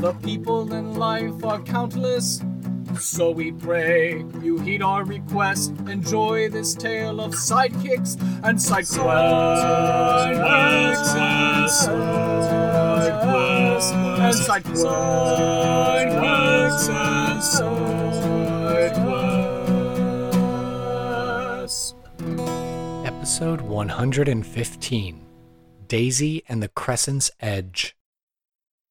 The people in life are countless. So we pray you heed our request. Enjoy this tale of sidekicks and side quests. And side quests. Episode 115 Daisy and the Crescent's Edge.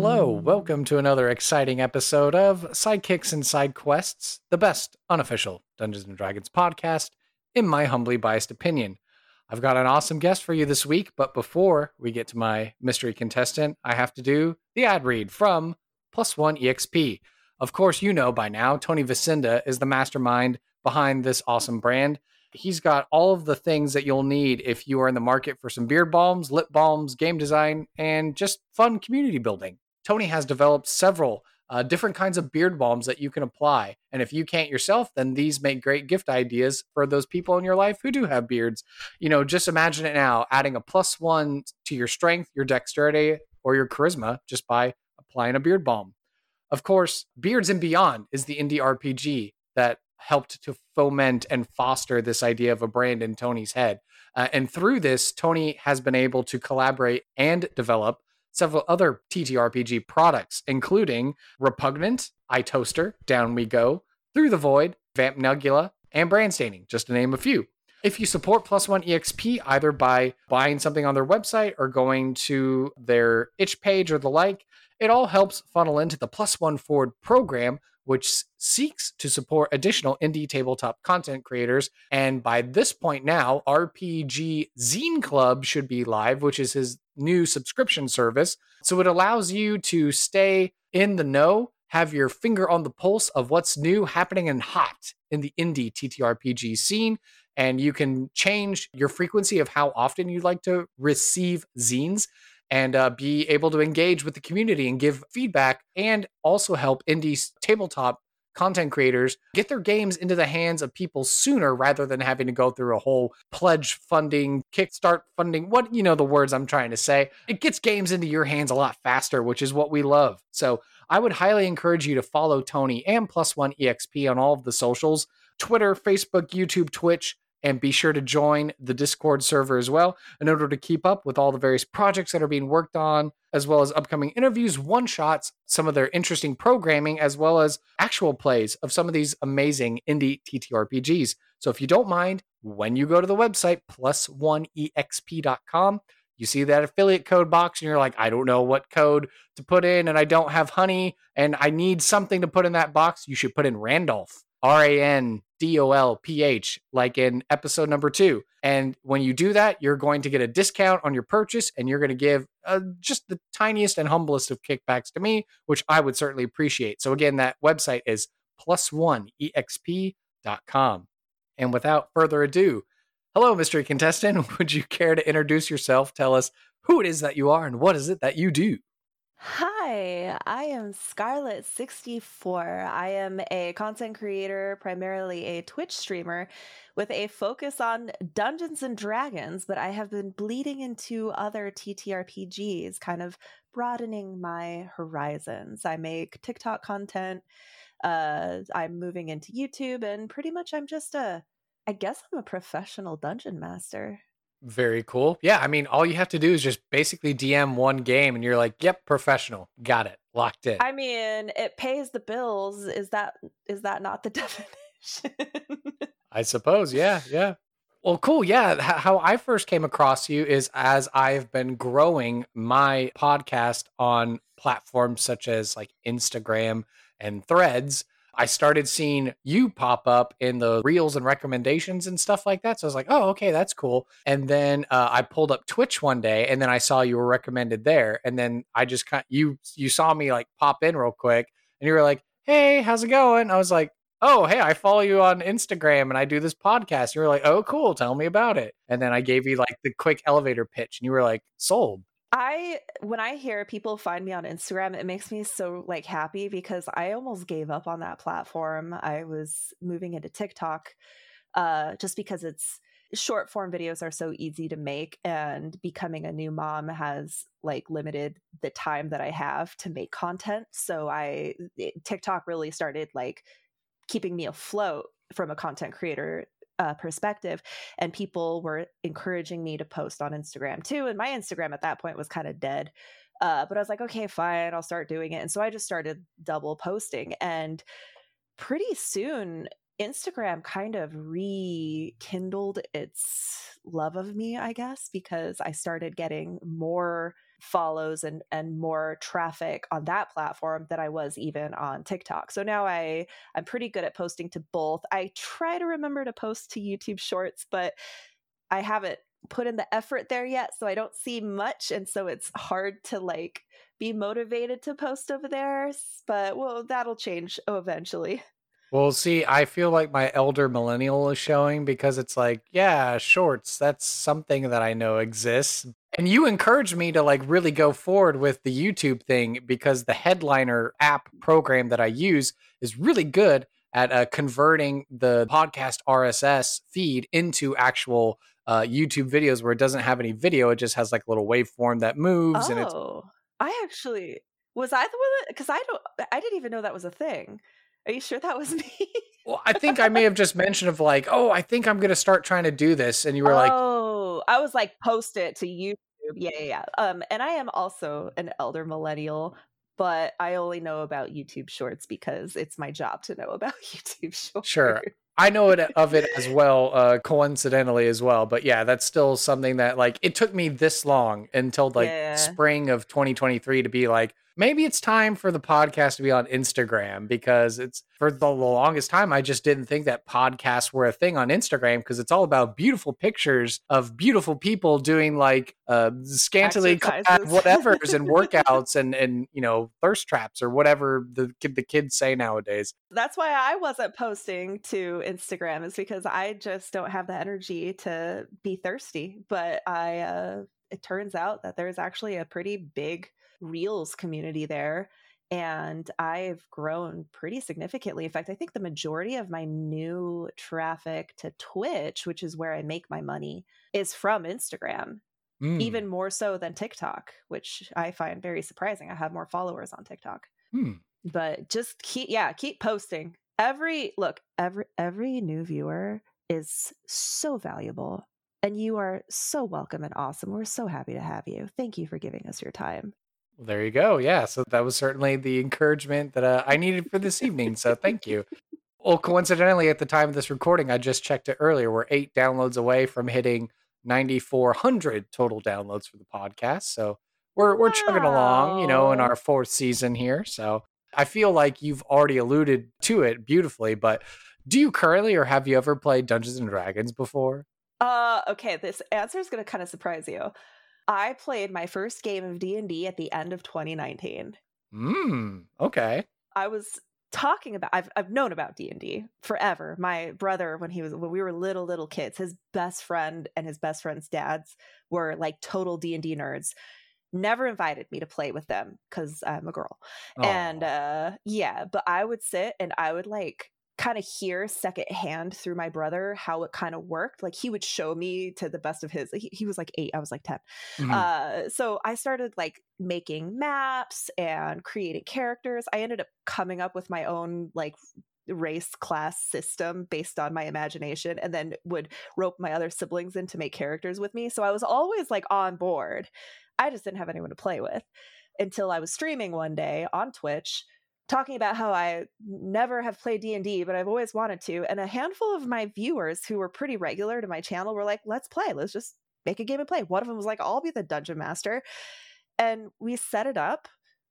Hello, welcome to another exciting episode of Sidekicks and Side Quests, the best unofficial Dungeons and Dragons podcast, in my humbly biased opinion. I've got an awesome guest for you this week, but before we get to my mystery contestant, I have to do the ad read from Plus One EXP. Of course, you know by now, Tony Vasinda is the mastermind behind this awesome brand. He's got all of the things that you'll need if you are in the market for some beard balms, lip balms, game design, and just fun community building. Tony has developed several uh, different kinds of beard balms that you can apply. And if you can't yourself, then these make great gift ideas for those people in your life who do have beards. You know, just imagine it now adding a plus one to your strength, your dexterity, or your charisma just by applying a beard balm. Of course, Beards and Beyond is the indie RPG that helped to foment and foster this idea of a brand in Tony's head. Uh, and through this, Tony has been able to collaborate and develop several other TTRPG products, including Repugnant, iToaster, Down We Go, Through the Void, Vamp Nebula, and Brand Staining, just to name a few. If you support Plus One EXP either by buying something on their website or going to their itch page or the like, it all helps funnel into the Plus One Forward program, which seeks to support additional indie tabletop content creators. And by this point now, RPG Zine Club should be live, which is his new subscription service. So it allows you to stay in the know, have your finger on the pulse of what's new, happening, and hot in the indie TTRPG scene. And you can change your frequency of how often you'd like to receive zines and uh, be able to engage with the community and give feedback and also help indie tabletop content creators get their games into the hands of people sooner rather than having to go through a whole pledge funding, kickstart funding, what you know the words I'm trying to say. It gets games into your hands a lot faster, which is what we love. So, I would highly encourage you to follow Tony and Plus 1 EXP on all of the socials, Twitter, Facebook, YouTube, Twitch and be sure to join the Discord server as well in order to keep up with all the various projects that are being worked on, as well as upcoming interviews, one shots, some of their interesting programming, as well as actual plays of some of these amazing indie TTRPGs. So if you don't mind, when you go to the website, plus1exp.com, you see that affiliate code box and you're like, I don't know what code to put in, and I don't have honey, and I need something to put in that box. You should put in Randolph. R A N D O L P H, like in episode number two. And when you do that, you're going to get a discount on your purchase and you're going to give uh, just the tiniest and humblest of kickbacks to me, which I would certainly appreciate. So, again, that website is plus1exp.com. And without further ado, hello, mystery contestant. Would you care to introduce yourself? Tell us who it is that you are and what is it that you do? Hi, I am Scarlet64. I am a content creator, primarily a Twitch streamer with a focus on Dungeons and Dragons, but I have been bleeding into other TTRPGs, kind of broadening my horizons. I make TikTok content, uh, I'm moving into YouTube, and pretty much I'm just a, I guess I'm a professional dungeon master. Very cool. Yeah, I mean, all you have to do is just basically DM one game, and you're like, "Yep, professional, got it, locked in." I mean, it pays the bills. Is that is that not the definition? I suppose. Yeah, yeah. Well, cool. Yeah. How I first came across you is as I've been growing my podcast on platforms such as like Instagram and Threads. I started seeing you pop up in the reels and recommendations and stuff like that. So I was like, oh, okay, that's cool. And then uh, I pulled up Twitch one day, and then I saw you were recommended there. And then I just kind you you saw me like pop in real quick, and you were like, hey, how's it going? I was like, oh, hey, I follow you on Instagram and I do this podcast. You were like, oh, cool, tell me about it. And then I gave you like the quick elevator pitch, and you were like, sold. I when I hear people find me on Instagram, it makes me so like happy because I almost gave up on that platform. I was moving into TikTok uh just because it's short form videos are so easy to make and becoming a new mom has like limited the time that I have to make content. So I TikTok really started like keeping me afloat from a content creator uh, perspective and people were encouraging me to post on instagram too and my instagram at that point was kind of dead uh, but i was like okay fine i'll start doing it and so i just started double posting and pretty soon instagram kind of rekindled its love of me i guess because i started getting more follows and and more traffic on that platform than I was even on TikTok. So now I I'm pretty good at posting to both. I try to remember to post to YouTube Shorts, but I haven't put in the effort there yet, so I don't see much and so it's hard to like be motivated to post over there, but well that'll change eventually. Well, see, I feel like my elder millennial is showing because it's like, yeah, shorts, that's something that I know exists. And you encouraged me to like really go forward with the YouTube thing because the headliner app program that I use is really good at uh, converting the podcast RSS feed into actual uh, YouTube videos where it doesn't have any video. It just has like a little waveform that moves oh, and it's. I actually was I the one because I don't I didn't even know that was a thing. Are you sure that was me? well, I think I may have just mentioned of like, oh, I think I'm going to start trying to do this, and you were oh, like, oh, I was like, post it to YouTube. Yeah, yeah, yeah. Um, and I am also an elder millennial, but I only know about YouTube Shorts because it's my job to know about YouTube Shorts. Sure. I know it of it as well, uh, coincidentally as well. But yeah, that's still something that like it took me this long until like yeah. spring of 2023 to be like, maybe it's time for the podcast to be on Instagram because it's for the longest time I just didn't think that podcasts were a thing on Instagram because it's all about beautiful pictures of beautiful people doing like uh, scantily clad whatevers and workouts and and you know thirst traps or whatever the the kids say nowadays. That's why I wasn't posting to Instagram is because I just don't have the energy to be thirsty. But I uh, it turns out that there's actually a pretty big Reels community there. And I've grown pretty significantly. In fact, I think the majority of my new traffic to Twitch, which is where I make my money, is from Instagram, mm. even more so than TikTok, which I find very surprising. I have more followers on TikTok. Mm. But just keep, yeah, keep posting. Every look, every every new viewer is so valuable and you are so welcome and awesome. We're so happy to have you. Thank you for giving us your time. Well, there you go. Yeah. So that was certainly the encouragement that uh, I needed for this evening. So thank you. Well, coincidentally, at the time of this recording, I just checked it earlier. We're eight downloads away from hitting 9,400 total downloads for the podcast. So we're we're wow. chugging along, you know, in our fourth season here. So I feel like you've already alluded to it beautifully. But do you currently, or have you ever played Dungeons and Dragons before? Uh, okay. This answer is going to kind of surprise you. I played my first game of D&D at the end of 2019. Hmm, okay. I was talking about I've I've known about D&D forever. My brother when he was when we were little little kids, his best friend and his best friend's dads were like total D&D nerds. Never invited me to play with them cuz I'm a girl. Aww. And uh yeah, but I would sit and I would like kind of hear secondhand through my brother how it kind of worked. Like he would show me to the best of his. He, he was like eight, I was like 10. Mm-hmm. Uh, so I started like making maps and creating characters. I ended up coming up with my own like race class system based on my imagination and then would rope my other siblings in to make characters with me. So I was always like on board. I just didn't have anyone to play with until I was streaming one day on Twitch talking about how I never have played D&D but I've always wanted to and a handful of my viewers who were pretty regular to my channel were like let's play let's just make a game and play one of them was like I'll be the dungeon master and we set it up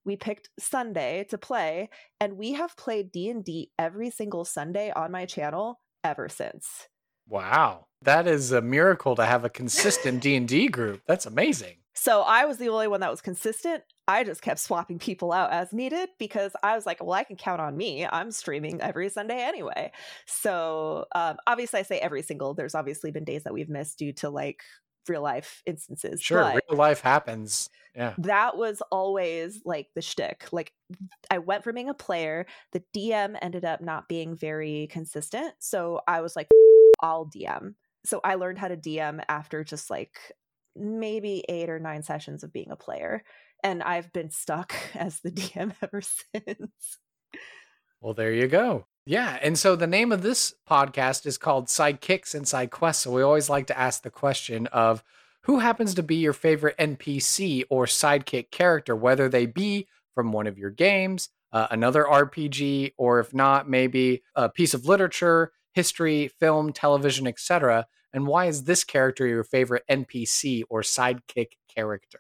we picked Sunday to play and we have played D&D every single Sunday on my channel ever since. Wow. That is a miracle to have a consistent D&D group. That's amazing. So I was the only one that was consistent. I just kept swapping people out as needed because I was like, well, I can count on me. I'm streaming every Sunday anyway. So um, obviously, I say every single. There's obviously been days that we've missed due to like real life instances. Sure, real life happens. Yeah. That was always like the shtick. Like I went from being a player, the DM ended up not being very consistent. So I was like, I'll DM. So I learned how to DM after just like maybe eight or nine sessions of being a player. And I've been stuck as the DM ever since. Well, there you go. Yeah. And so the name of this podcast is called Sidekicks and Side Quests. So we always like to ask the question of who happens to be your favorite NPC or sidekick character, whether they be from one of your games, uh, another RPG, or if not, maybe a piece of literature, history, film, television, etc. And why is this character your favorite NPC or sidekick character?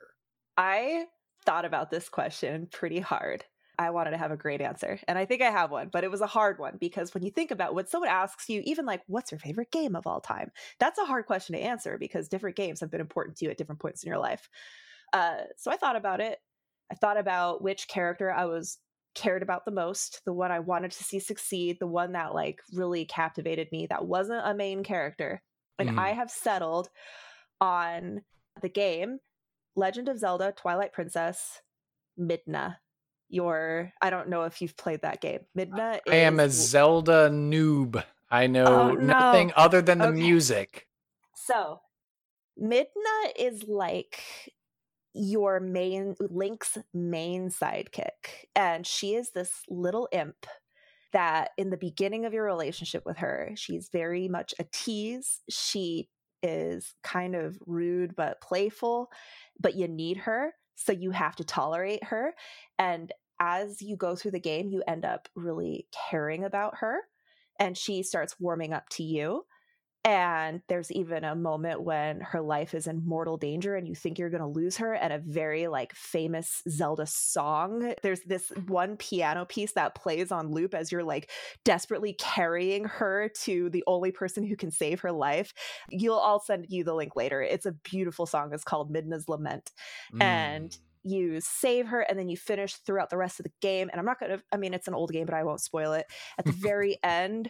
I thought about this question pretty hard. I wanted to have a great answer. And I think I have one, but it was a hard one because when you think about when someone asks you, even like, what's your favorite game of all time? That's a hard question to answer because different games have been important to you at different points in your life. Uh, so I thought about it. I thought about which character I was cared about the most, the one I wanted to see succeed, the one that like really captivated me that wasn't a main character. And mm. I have settled on the game Legend of Zelda Twilight Princess Midna your I don't know if you've played that game. Midna I am a Zelda noob. I oh, know oh, no. nothing other than the okay. music. So, Midna is like your main Link's main sidekick and she is this little imp that in the beginning of your relationship with her, she's very much a tease. She is kind of rude but playful, but you need her so you have to tolerate her. And as you go through the game, you end up really caring about her and she starts warming up to you. And there's even a moment when her life is in mortal danger and you think you're going to lose her. And a very like famous Zelda song. There's this one piano piece that plays on loop as you're like desperately carrying her to the only person who can save her life. You'll, I'll send you the link later. It's a beautiful song. It's called Midna's Lament. Mm. And you save her and then you finish throughout the rest of the game and i'm not gonna i mean it's an old game but i won't spoil it at the very end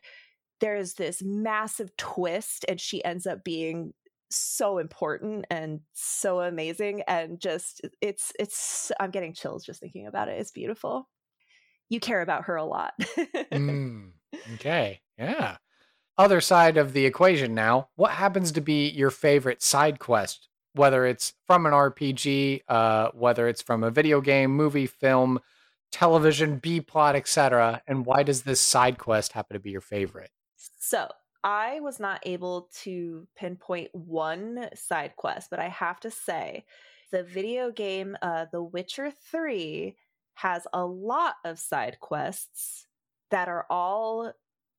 there's this massive twist and she ends up being so important and so amazing and just it's it's i'm getting chills just thinking about it it's beautiful. You care about her a lot. Mm, okay yeah. Other side of the equation now what happens to be your favorite side quest? Whether it's from an rpg uh, whether it's from a video game movie film television b plot etc and why does this side quest happen to be your favorite so I was not able to pinpoint one side quest, but I have to say the video game uh, The Witcher 3 has a lot of side quests that are all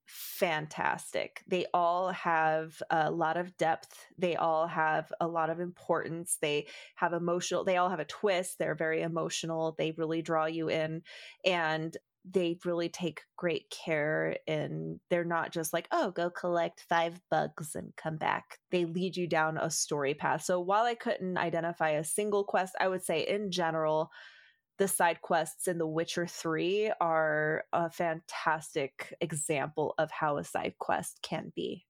fantastic. They all have a lot of depth. They all have a lot of importance. They have emotional, they all have a twist. They're very emotional. They really draw you in. And they really take great care and they're not just like oh go collect five bugs and come back. They lead you down a story path. So while i couldn't identify a single quest i would say in general the side quests in the witcher 3 are a fantastic example of how a side quest can be.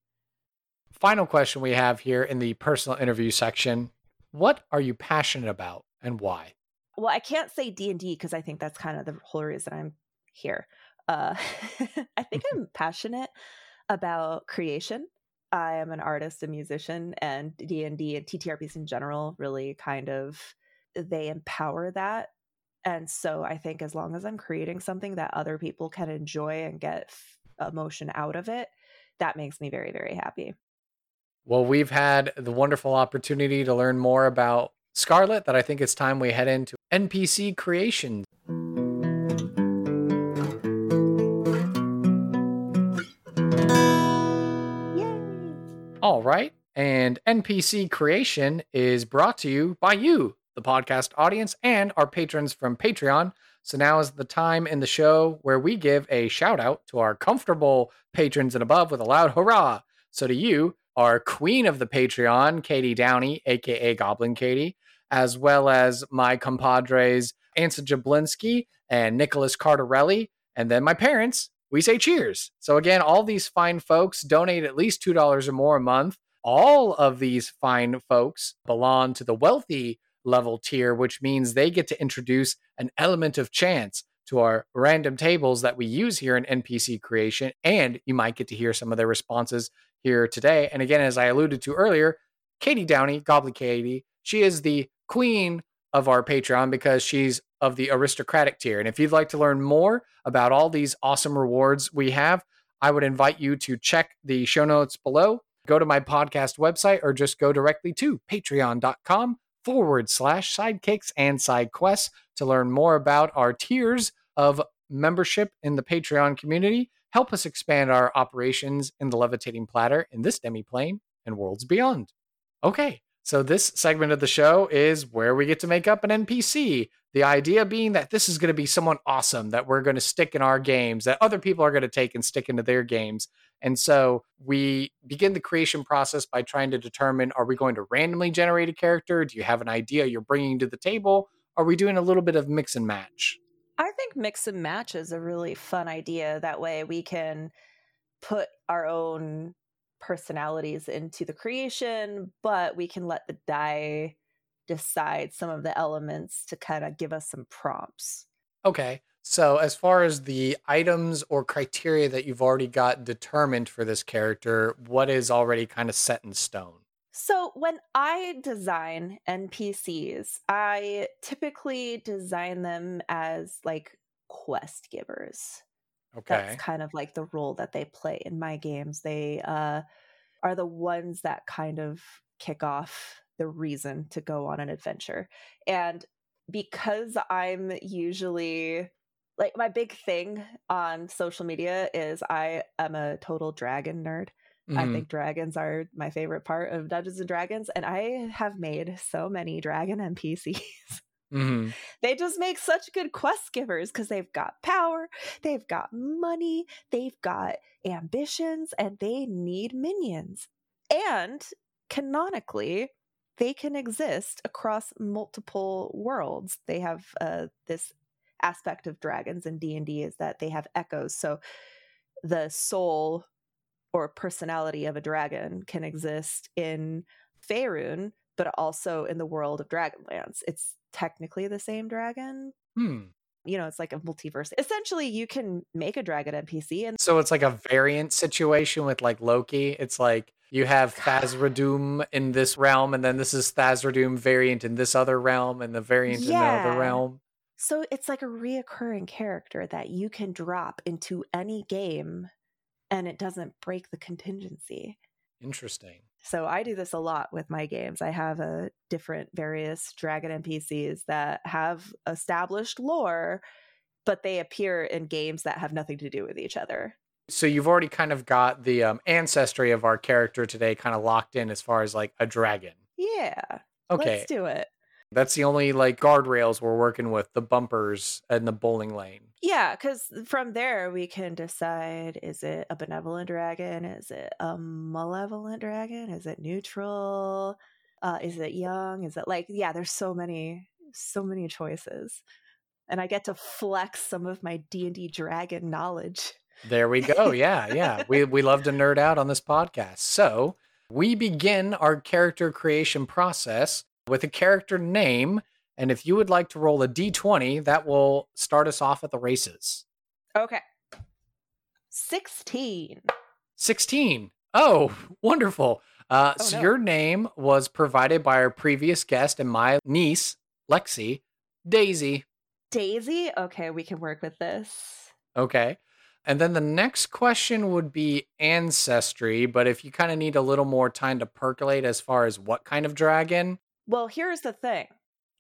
Final question we have here in the personal interview section. What are you passionate about and why? Well i can't say d&d because i think that's kind of the whole reason i'm here. Uh, I think I'm passionate about creation. I am an artist, a musician, and D and D and TTRPGs in general really kind of they empower that. And so I think as long as I'm creating something that other people can enjoy and get emotion out of it, that makes me very, very happy. Well, we've had the wonderful opportunity to learn more about Scarlet that I think it's time we head into NPC creation. All right. And NPC creation is brought to you by you, the podcast audience, and our patrons from Patreon. So now is the time in the show where we give a shout out to our comfortable patrons and above with a loud hurrah. So to you, our queen of the Patreon, Katie Downey, aka Goblin Katie, as well as my compadres Ansa Jablinski and Nicholas Cardarelli, and then my parents, we say cheers. So again, all these fine folks donate at least $2 or more a month. All of these fine folks belong to the wealthy level tier, which means they get to introduce an element of chance to our random tables that we use here in NPC creation. And you might get to hear some of their responses here today. And again, as I alluded to earlier, Katie Downey, Goblin Katie, she is the queen of our Patreon because she's of the aristocratic tier. And if you'd like to learn more about all these awesome rewards we have, I would invite you to check the show notes below, go to my podcast website, or just go directly to patreon.com forward slash sidekicks and side quests to learn more about our tiers of membership in the Patreon community. Help us expand our operations in the levitating platter in this demiplane and worlds beyond. Okay, so this segment of the show is where we get to make up an NPC. The idea being that this is going to be someone awesome that we're going to stick in our games, that other people are going to take and stick into their games. And so we begin the creation process by trying to determine are we going to randomly generate a character? Do you have an idea you're bringing to the table? Are we doing a little bit of mix and match? I think mix and match is a really fun idea. That way we can put our own personalities into the creation, but we can let the die decide some of the elements to kind of give us some prompts. Okay. So, as far as the items or criteria that you've already got determined for this character, what is already kind of set in stone? So, when I design NPCs, I typically design them as like quest givers. Okay. That's kind of like the role that they play in my games. They uh, are the ones that kind of kick off the reason to go on an adventure. And because I'm usually like my big thing on social media is I am a total dragon nerd. I Mhm. think dragons are my favorite part of Dungeons and Dragons, and I have made so many dragon NPCs. Mhm. they just make such good quest givers because they've got power, they've got money, they've got ambitions, and they need minions. And canonically, they can exist across multiple worlds. They have uh, this aspect of dragons in D&D is that they have echoes. So the soul or personality of a dragon can exist in Faerun, but also in the world of Dragonlance. It's technically the same dragon. Hmm. You know, it's like a multiverse. Essentially, you can make a dragon NPC and So it's like a variant situation with like Loki. It's like you have Thazradum in this realm, and then this is Thazradum variant in this other realm, and the variant in the other realm. so it's like a reoccurring character that you can drop into any game and it doesn't break the contingency. Interesting. So I do this a lot with my games. I have a different various dragon NPCs that have established lore, but they appear in games that have nothing to do with each other. So you've already kind of got the um, ancestry of our character today kind of locked in as far as like a dragon. Yeah. Okay. Let's do it. That's the only like guardrails we're working with the bumpers and the bowling lane. Yeah, because from there we can decide is it a benevolent dragon? Is it a malevolent dragon? Is it neutral? Uh, is it young? Is it like, yeah, there's so many, so many choices. And I get to flex some of my D&D dragon knowledge. There we go. Yeah, yeah. We we love to nerd out on this podcast. So we begin our character creation process with a character name. And if you would like to roll a d20, that will start us off at the races. Okay. 16. 16. Oh, wonderful. Uh, Oh, so no. your name was provided by our previous guest and my niece, Lexi, Daisy. Daisy? Okay, we can work with this. Okay. And then the next question would be ancestry, but if you kind of need a little more time to percolate as far as what kind of dragon. Well, here's the thing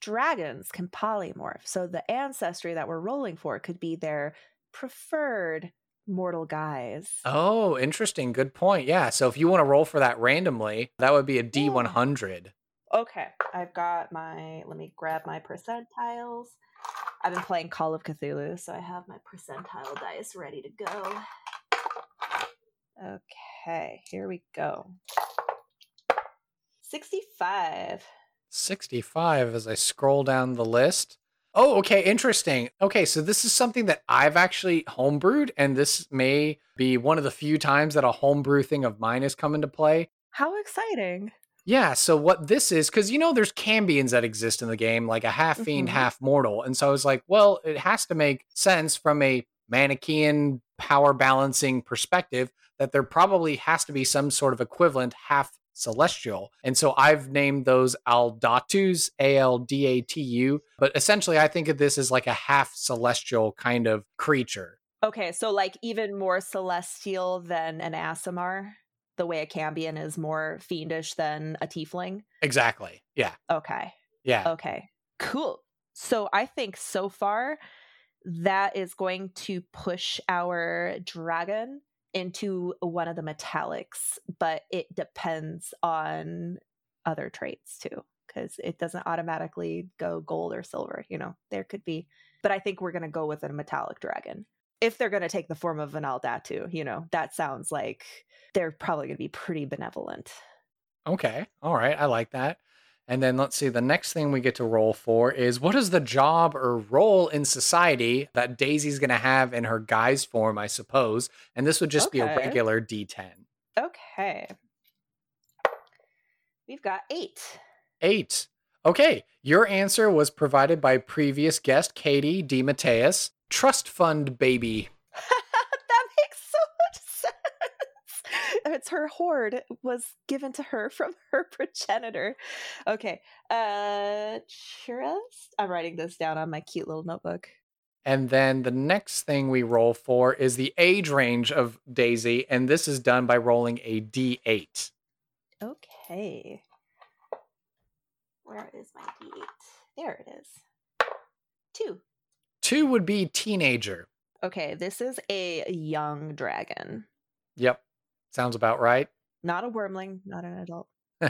dragons can polymorph. So the ancestry that we're rolling for could be their preferred mortal guise. Oh, interesting. Good point. Yeah. So if you want to roll for that randomly, that would be a D100. Hmm. Okay. I've got my, let me grab my percentiles. I've been playing Call of Cthulhu, so I have my percentile dice ready to go. Okay, here we go. 65. 65 as I scroll down the list. Oh, okay, interesting. Okay, so this is something that I've actually homebrewed, and this may be one of the few times that a homebrew thing of mine has come into play. How exciting! Yeah, so what this is, because you know, there's cambions that exist in the game, like a half fiend, Mhm. half mortal. And so I was like, well, it has to make sense from a Manichean power balancing perspective that there probably has to be some sort of equivalent half celestial. And so I've named those Aldatus, A L D A T U. But essentially, I think of this as like a half celestial kind of creature. Okay, so like even more celestial than an Aasimar, the way a Cambion is more fiendish than a Tiefling. Exactly. Yeah. Okay, Yeah. okay, cool. So I think so far that is going to push our dragon into one of the metallics, but it depends on other traits too, because it doesn't automatically go gold or silver. You know, there could be, but I think we're going to go with a metallic dragon. If they're going to take the form of an Aldatu, you know, that sounds like they're probably going to be pretty benevolent. Okay. All right. I like that. And then let's see, the next thing we get to roll for is what is the job or role in society that Daisy's going to have in her guise form, I suppose. And this would just be a regular D10. Okay. We've got eight. Eight. Okay. Your answer was provided by previous guest Katie D. Mateus. Trust fund baby. that makes so much sense. It's her hoard was given to her from her progenitor. Okay. Uh trust. I'm writing this down on my cute little notebook. And then the next thing we roll for is the age range of Daisy. And this is done by rolling a D8. Okay. Where is my D8? There it is. Two. Two would be teenager. Okay, this is a young dragon. Yep. Sounds about right. Not a wyrmling, not an adult.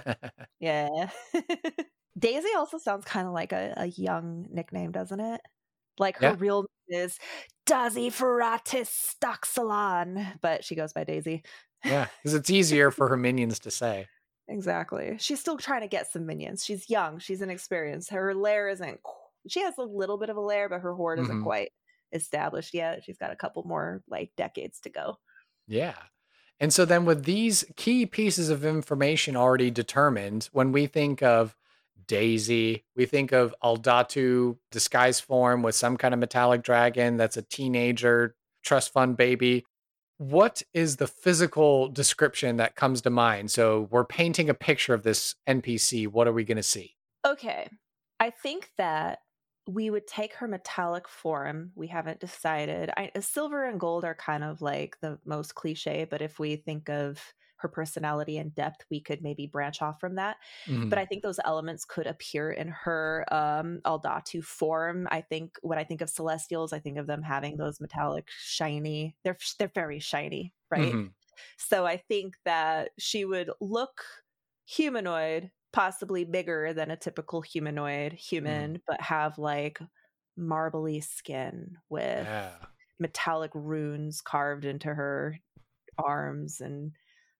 Yeah. Daisy also sounds kind of like a, a young nickname, doesn't it? Like her Yeah. real name is Daisy Ferratis Stoxalon, but she goes by Daisy. yeah, because it's easier for her minions to say. Exactly. She's still trying to get some minions. She's young. She's inexperienced. Her lair isn't. She has a little bit of a lair, but her hoard isn't Mhm. quite established yet. She's got a couple more like decades to go. Yeah. And so then with these key pieces of information already determined, when we think of Daisy, we think of Aldatu disguise form with some kind of metallic dragon that's a teenager trust fund baby. What is the physical description that comes to mind? So we're painting a picture of this NPC. What are we going to see? Okay. I think that we would take her metallic form. We haven't decided. I, uh, silver and gold are kind of like the most cliche, but if we think of her personality and depth, we could maybe branch off from that. Mhm. But I think those elements could appear in her um, Aldatu form. I think when I think of Celestials, I think of them having those metallic, shiny. They're they're very shiny, right? Mhm. So I think that she would look humanoid, possibly bigger than a typical humanoid human, but have like marbly skin with Yeah. metallic runes carved into her arms and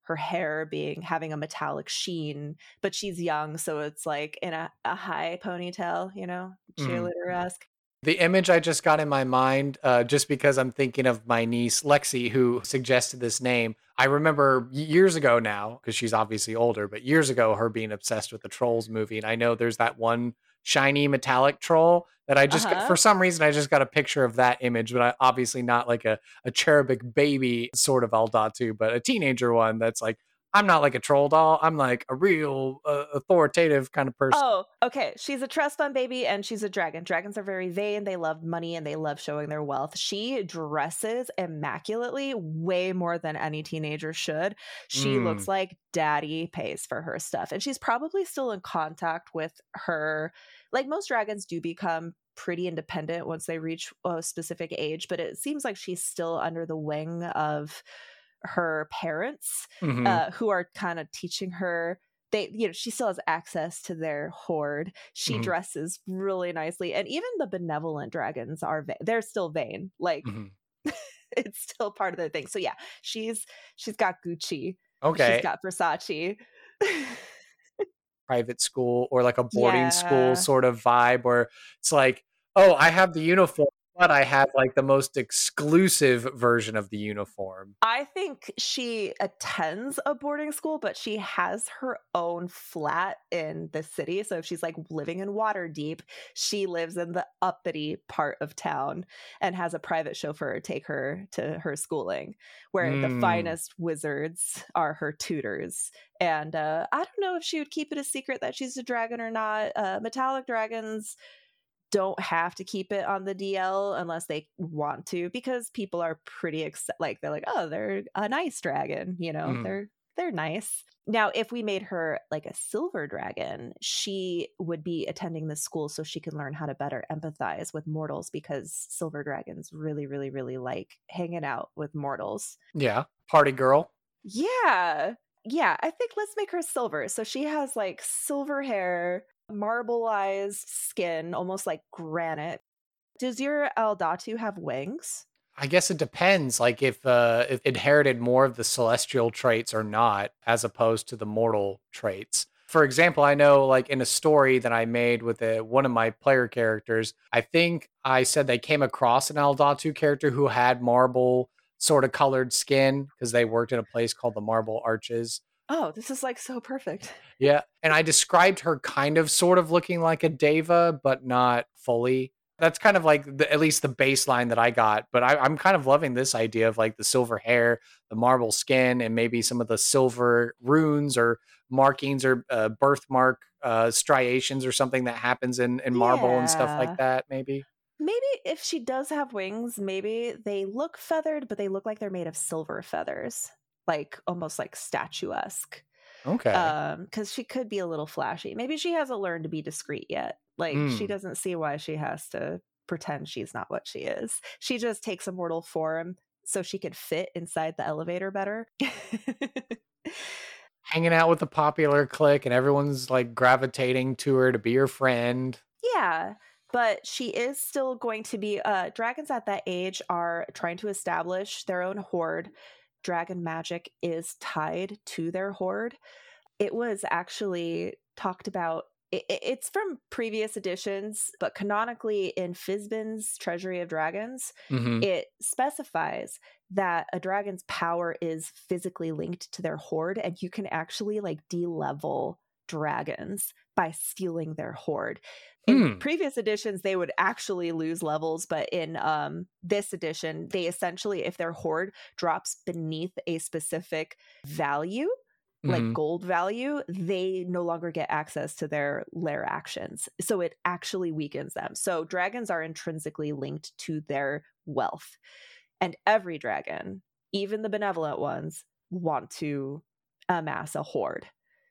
her hair being having a metallic sheen but she's young so it's like in a, a high ponytail you know Mhm. cheerleader-esque The image I just got in my mind, uh, just because I'm thinking of my niece Lexi, who suggested this name. I remember years ago now, because she's obviously older, but years ago, her being obsessed with the Trolls movie. And I know there's that one shiny metallic troll that I just, Uh-huh. for some reason, I just got a picture of that image, but I, obviously not like a, a cherubic baby sort of Aldatu, but a teenager one that's like I'm not like a troll doll. I'm like a real uh, authoritative kind of person. Oh, okay. She's a trust fund baby and she's a dragon. Dragons are very vain. They love money and they love showing their wealth. She dresses immaculately, way more than any teenager should. She Mm. looks like daddy pays for her stuff. And she's probably still in contact with her. Like most dragons do become pretty independent once they reach a specific age, but it seems like she's still under the wing of her parents Mhm. uh, who are kind of teaching her they you know she still has access to their hoard she Mhm. dresses really nicely and even the benevolent dragons are va- they're still vain like Mhm. it's still part of their thing so yeah she's she's got gucci Okay. she's got versace private school or like a boarding Yeah. school sort of vibe where it's like, oh, I have the uniform, but I have like the most exclusive version of the uniform. I think she attends a boarding school, but she has her own flat in the city. So if she's like living in Waterdeep, she lives in the uppity part of town and has a private chauffeur take her to her schooling, where the Mm. finest wizards are her tutors. And uh, I don't know if she would keep it a secret that she's a dragon or not. Uh, metallic dragons don't have to keep it on the DL unless they want to because people are pretty ex- like they're like oh they're a nice dragon you know Mhm. they're they're nice now if we made her like a silver dragon she would be attending the school so she can learn how to better empathize with mortals because silver dragons really really really like hanging out with mortals Yeah. Party girl. yeah. Yeah. I think let's make her silver. So she has like silver hair, marbleized skin, almost like granite. Does your Aldatu have wings? I guess it depends, like if uh inherited more of the celestial traits or not, as opposed to the mortal traits. For example, I know like in a story that I made with a, one of my player characters, I think I said they came across an Aldatu character who had marble sort of colored skin because they worked in a place called the Marble Arches. Oh, this is like so perfect. Yeah. And I described her kind of sort of looking like a Deva, but not fully. That's kind of like the, at least the baseline that I got. But I, I'm kind of loving this idea of like the silver hair, the marble skin, and maybe some of the silver runes or markings or uh, birthmark uh, striations or something that happens in, in marble and stuff like that, maybe. Maybe if she does have wings, maybe they look feathered, but they look like they're made of silver feathers, like almost like statuesque. Okay. Um, because she could be a little flashy. Maybe she hasn't learned to be discreet yet. Like she Mm. doesn't see why she has to pretend she's not what she is. She just takes a mortal form so she could fit inside the elevator better. Hanging out with the popular clique and everyone's like gravitating to her to be her friend. yeah, but she is still going to be uh dragons at that age are trying to establish their own hoard. Dragon magic is tied to their hoard. It was actually talked about i- i- it's from previous editions, but canonically in Fizban's Treasury of Dragons, Mhm. it specifies that a dragon's power is physically linked to their hoard, and you can actually like de-level dragons by stealing their hoard. In Hmm. previous editions, they would actually lose levels, but in um, this edition, they essentially, if their hoard drops beneath a specific value, like Mhm. gold value, they no longer get access to their lair actions. So it actually weakens them. So dragons are intrinsically linked to their wealth. And every dragon, even the benevolent ones, want to amass a hoard.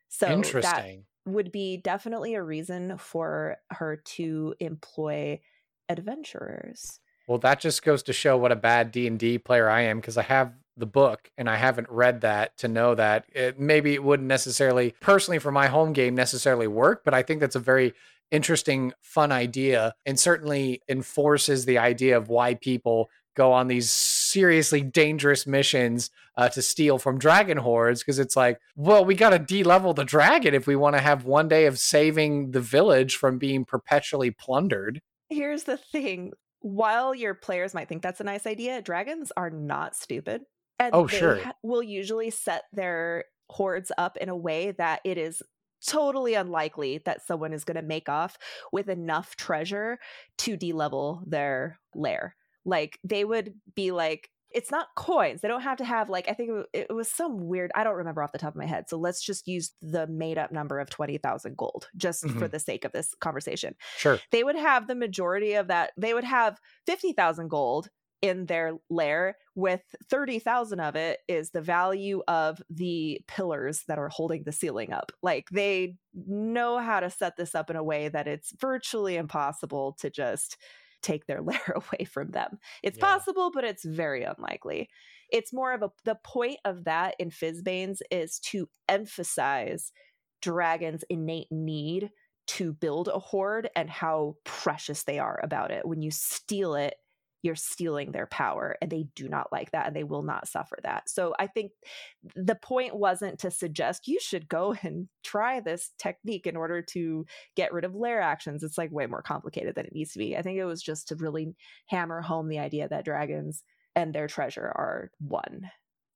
So Interesting. Would be definitely a reason for her to employ adventurers. Well, that just goes to show what a bad D and D player I am because I have the book and I haven't read that to know that it, maybe it wouldn't necessarily, personally, for my home game, necessarily work. But I think that's a very interesting, fun idea, and certainly enforces the idea of why people go on these seriously dangerous missions uh, to steal from dragon hoards because it's like, well, we got to de-level the dragon if we want to have one day of saving the village from being perpetually plundered. Here's the thing while your players might think that's a nice idea, dragons are not stupid. And Oh, they sure. ha- will usually set their hoards up in a way that it is totally unlikely that someone is going to make off with enough treasure to de-level their lair. Like they would be like it's not coins. They don't have to have like I think it it was some weird. I don't remember off the top of my head. So let's just use the made up number of twenty thousand gold, just for Mhm. the sake of this conversation. Sure. They would have the majority of that. They would have fifty thousand gold in their lair, with thirty thousand of it is the value of the pillars that are holding the ceiling up. Like they know how to set this up in a way that it's virtually impossible to just take their lair away from them. It's Yeah. possible, but it's very unlikely. It's more of a the point of that in Fizban's is to emphasize dragons' innate need to build a hoard and how precious they are about it. When you steal it, you're stealing their power and they do not like that and they will not suffer that. So I think the point wasn't to suggest you should go and try this technique in order to get rid of lair actions. It's like way more complicated than it needs to be. I think it was just to really hammer home the idea that dragons and their treasure are one.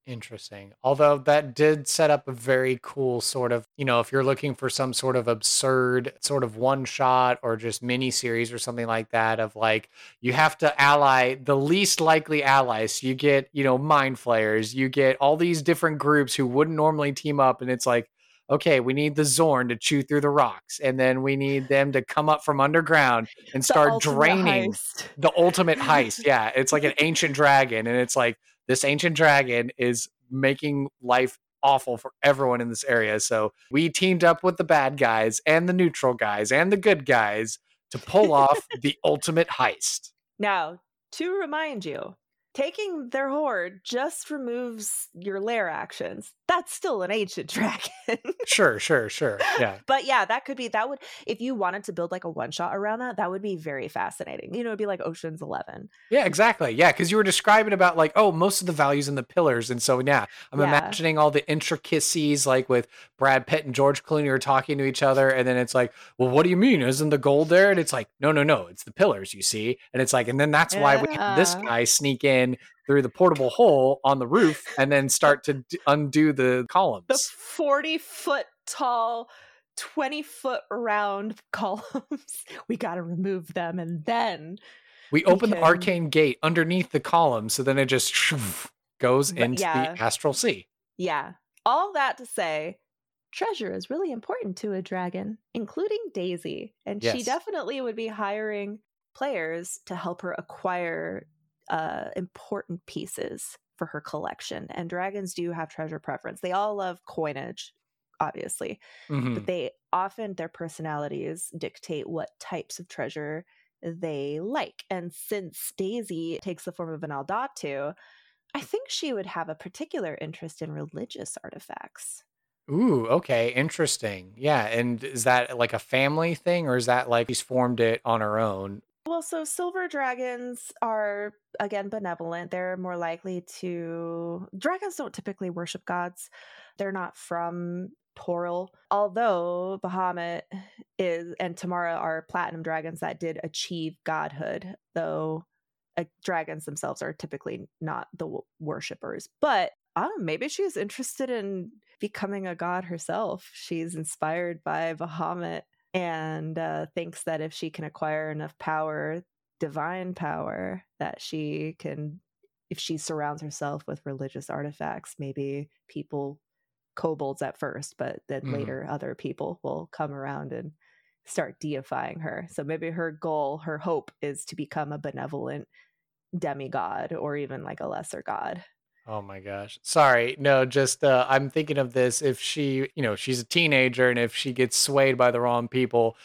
Interesting. Although that did set up a very cool sort of, you know, if you're looking for some sort of absurd sort of one shot or just mini series or something like that, of like you have to ally the least likely allies. You get, you know, mind flayers, you get all these different groups who wouldn't normally team up. And it's like, okay, we need the Xorn to chew through the rocks. And then we need them to come up from underground and start ultimate draining heist. the ultimate heist. Yeah, it's like an ancient dragon, and it's like this ancient dragon is making life awful for everyone in this area. So we teamed up with the bad guys and the neutral guys and the good guys to pull off the ultimate heist. Now, to remind you, taking their hoard just removes your lair actions. That's still an ancient dragon. Sure, sure, sure. Yeah. but yeah, that could be that would if you wanted to build like a one shot around that, that would be very fascinating. You know, it'd be like Ocean's 11. Yeah, exactly. Yeah, because you were describing about like, oh, most of the values in the pillars. And so, yeah, I'm Yeah. imagining all the intricacies, like with Brad Pitt and George Clooney are talking to each other. And then it's like, well, what do you mean? Isn't the gold there? And it's like, no, no, no, it's the pillars, you see. And it's like, and then that's why we have this guy sneak in through the portable hole on the roof and then start to d- undo the columns. The 40 foot tall, 20 foot round columns. we got to remove them and then we open the arcane gate underneath the column. So then it just goes into yeah. the astral sea. Yeah. All that to say, treasure is really important to a dragon, including Daisy. And she definitely would be hiring players to help her acquire uh, important pieces for her collection. And dragons do have treasure preference. They all love coinage, obviously, Mhm. but they often, their personalities dictate what types of treasure they like. And since Daisy takes the form of an Aldatu, I think she would have a particular interest in religious artifacts. Ooh, okay, interesting. Yeah, and is that like a family thing, or is that like she's formed it on her own? Well, so silver dragons are again benevolent. They're more likely to dragons don't typically worship gods. They're not from Toril. Although Bahamut is and Tiamat are platinum dragons that did achieve godhood, though uh, dragons themselves are typically not the w- worshippers. But I maybe she's interested in becoming a god herself. She's inspired by Bahamut and uh, thinks that if she can acquire enough power, divine power, that she can, if she surrounds herself with religious artifacts, maybe people, kobolds at first, but then Mhm. later other people will come around and start deifying her. So maybe her goal, her hope is to become a benevolent demigod or even like a lesser god. Oh my gosh. Sorry. No, just uh I'm thinking of this if she, you know, she's a teenager and if she gets swayed by the wrong people,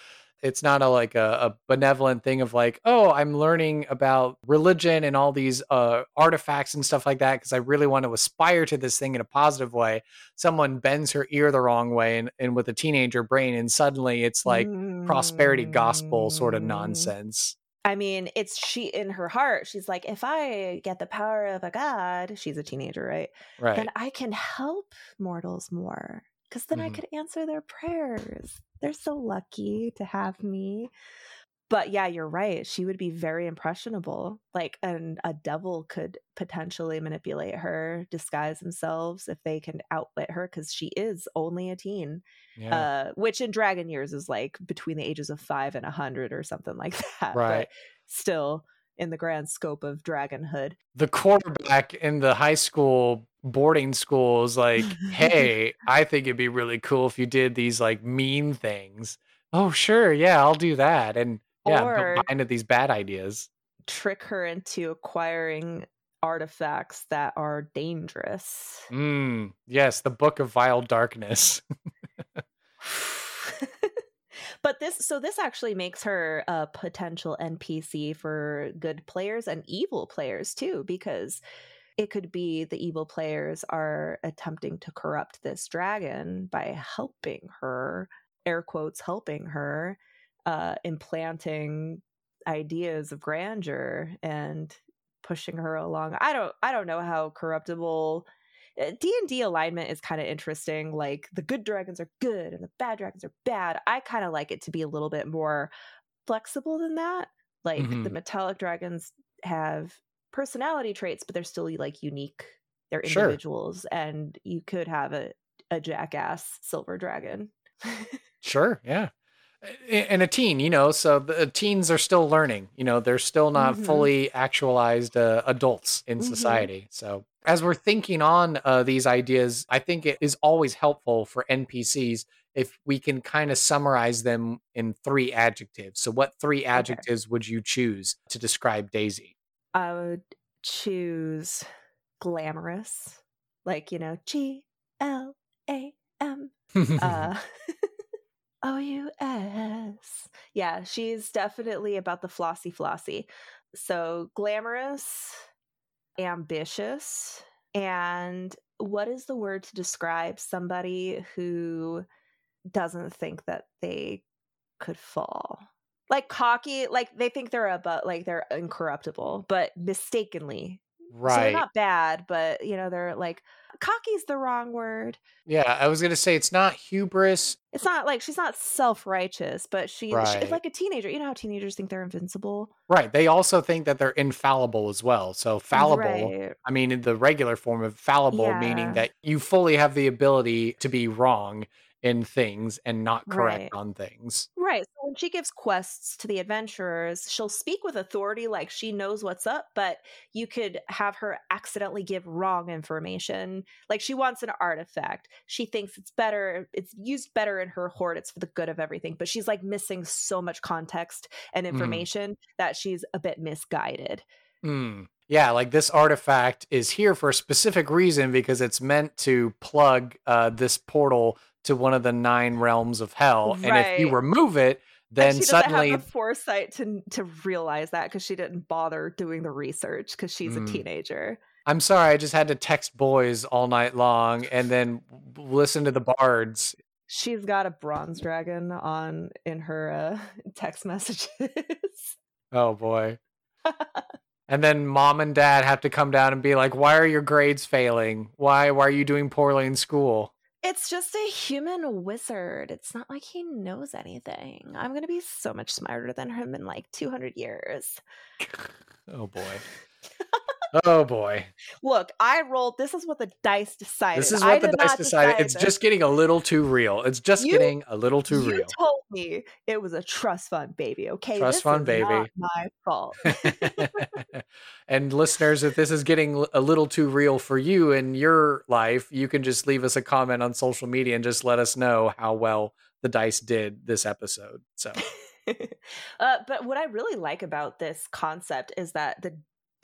it's not a like a, a benevolent thing of like, oh, I'm learning about religion and all these uh artifacts and stuff like that because I really want to aspire to this thing in a positive way. Someone bends her ear the wrong way and, and with a teenager brain and suddenly it's like prosperity gospel sort of Mm. nonsense. I mean, it's she in her heart. She's like, if I get the power of a god, she's a teenager, right? Right. Then I can help mortals more because then I Mhm. could answer their prayers. They're so lucky to have me. But yeah, you're right. She would be very impressionable. Like, and a devil could potentially manipulate her, disguise themselves if they can outwit her because she is only a teen yeah. uh, which in dragon years is like between the ages of five and a hundred or something like that. Right. But still, in the grand scope of dragonhood. The quarterback in the high school boarding school is like, hey, I think it'd be really cool if you did these like mean things. Oh, sure. Yeah, I'll do that. And yeah, Or- don't buy into these bad ideas. Trick her into acquiring artifacts that are dangerous. Mm, yes, the book of vile darkness. but this so this actually makes her a potential npc for good players and evil players too because it could be the evil players are attempting to corrupt this dragon by helping her air quotes helping her uh implanting ideas of grandeur and pushing her along i don't i don't know how corruptible D&D alignment is kind of interesting. Like the good dragons are good and the bad dragons are bad. I kind of like it to be a little bit more flexible than that. Like the Mhm. metallic dragons have personality traits, but they're still like unique. They're Sure. individuals and you could have a a jackass silver dragon. Sure, yeah. And a teen, you know, so the teens are still learning. You know, they're still not Mhm. fully actualized uh, adults in Mhm. society. So, as we're thinking on uh, these ideas, I think it is always helpful for NPCs if we can kind of summarize them in three adjectives. So, what three adjectives would you choose to describe Daisy? I would choose glamorous. Like, you know, G L A M uh O U S. Yeah, she's definitely about the flossy flossy. So glamorous, ambitious, and what is the word to describe somebody who doesn't think that they could fall? Like cocky, like they think they're about like they're incorruptible, but mistakenly. Right. So they're not bad, but you know, they're like cocky's the wrong word. yeah, I was going to say it's not hubris. it's not like she's not self-righteous but she, she it's like a teenager you know how teenagers think they're invincible Right. They also think that they're infallible as well. So, fallible. right I mean, in the regular form of fallible, meaning that you fully have the ability to be wrong in things and not correct Right. on things. right so when she gives quests to the adventurers she'll speak with authority like she knows what's up but you could have her accidentally give wrong information like she wants an artifact she thinks it's better it's used better in her hoard, it's for the good of everything but she's like missing so much context and Mhm. information that she's a bit misguided Hmm. Yeah, like this artifact is here for a specific reason because it's meant to plug uh, this portal to one of the nine realms of hell. And if you remove it, then she suddenly the foresight to to realize that because she didn't bother doing the research because she's Mm. a teenager. I'm sorry, I just had to text boys all night long and then listen to the bards. She's got a bronze dragon on in her uh, text messages. Oh boy. and then mom and dad have to come down and be like, "Why are your grades failing? Why why are you doing poorly in school?" It's just a human wizard. It's not like he knows anything. I'm gonna be so much smarter than him in like 200 years. Oh boy. oh boy. Look, I rolled. This is what the dice decided. This is I what the dice decided. decide It's this. just getting a little too real. It's just You- getting a little too you real. You told me it was a trust fund baby. Okay, Trust This fund baby. my fault. and listeners, if this is getting a little too real for you in your life, you can just leave us a comment on social media and just let us know how well the dice did this episode. So, uh, but what I really like about this concept is that the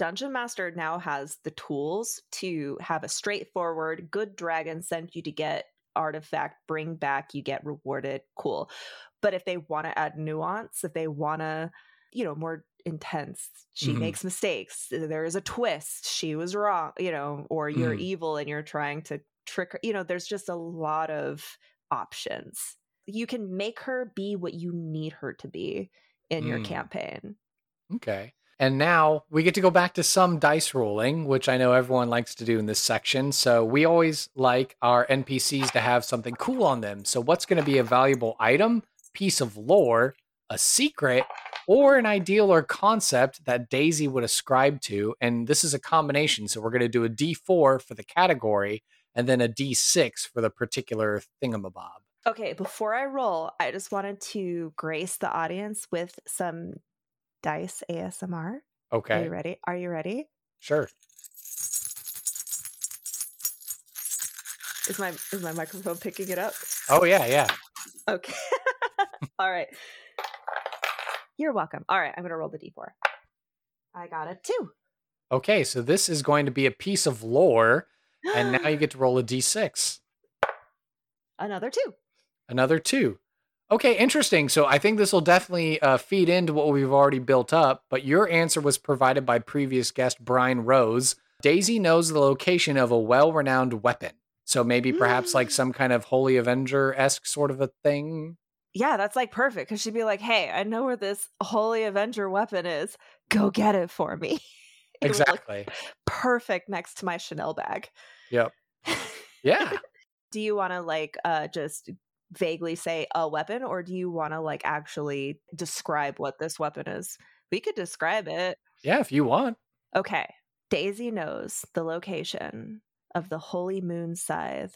dungeon master now has the tools to have a straightforward, good dragon send you to get artifact, bring back, you get rewarded, cool. But if they want to add nuance, if they want to, you know, more intense, she Mhm. makes mistakes, there is a twist, she was wrong, you know, or you're Mhm. evil and you're trying to trick her, you know, there's just a lot of options you can make her be what you need her to be in your Mm. campaign. okay. And now we get to go back to some dice rolling, which I know everyone likes to do in this section. So, we always like our NPCs to have something cool on them. So, what's going to be a valuable item, piece of lore, a secret, or an ideal or concept that Daisy would ascribe to. And this is a combination. So we're going to do a D4 for the category and then a D6 for the particular thingamabob. Okay, before I roll, I just wanted to grace the audience with some dice ASMR. Okay. Are you ready? Are you ready? Sure. Is my is my microphone picking it up? Oh yeah, yeah. Okay. All right. You're welcome. All right, I'm gonna roll the d4. I got a two. Okay, so this is going to be a piece of lore, and now you get to roll a d6. another two. Another two. Okay, interesting. So I think this will definitely uh, feed into what we've already built up, but your answer was provided by previous guest Brian Rose. Daisy knows the location of a well renowned weapon. So maybe perhaps like Mm. some kind of Holy Avenger esque sort of a thing. Yeah, that's like perfect because she'd be like, "Hey, I know where this Holy Avenger weapon is. Go get it for me." It Exactly. perfect next to my Chanel bag. Yep. Yeah. do you want to like uh just vaguely say a weapon or do you want to like actually describe what this weapon is? We could describe it. Yeah, if you want. Okay. Daisy knows the location of the holy moon scythe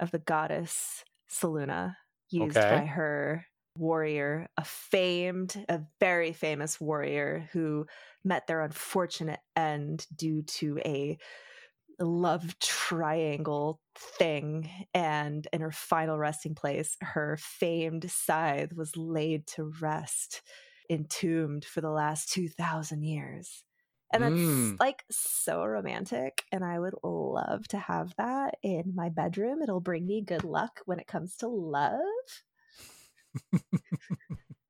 of the goddess Seluna used Okay. by her warrior, a famed, a very famous warrior who met their unfortunate end due to a love triangle thing. And in her final resting place, her famed scythe was laid to rest, entombed for the last 2,000 years. And that's Mm. like so romantic. And I would love to have that in my bedroom. It'll bring me good luck when it comes to love.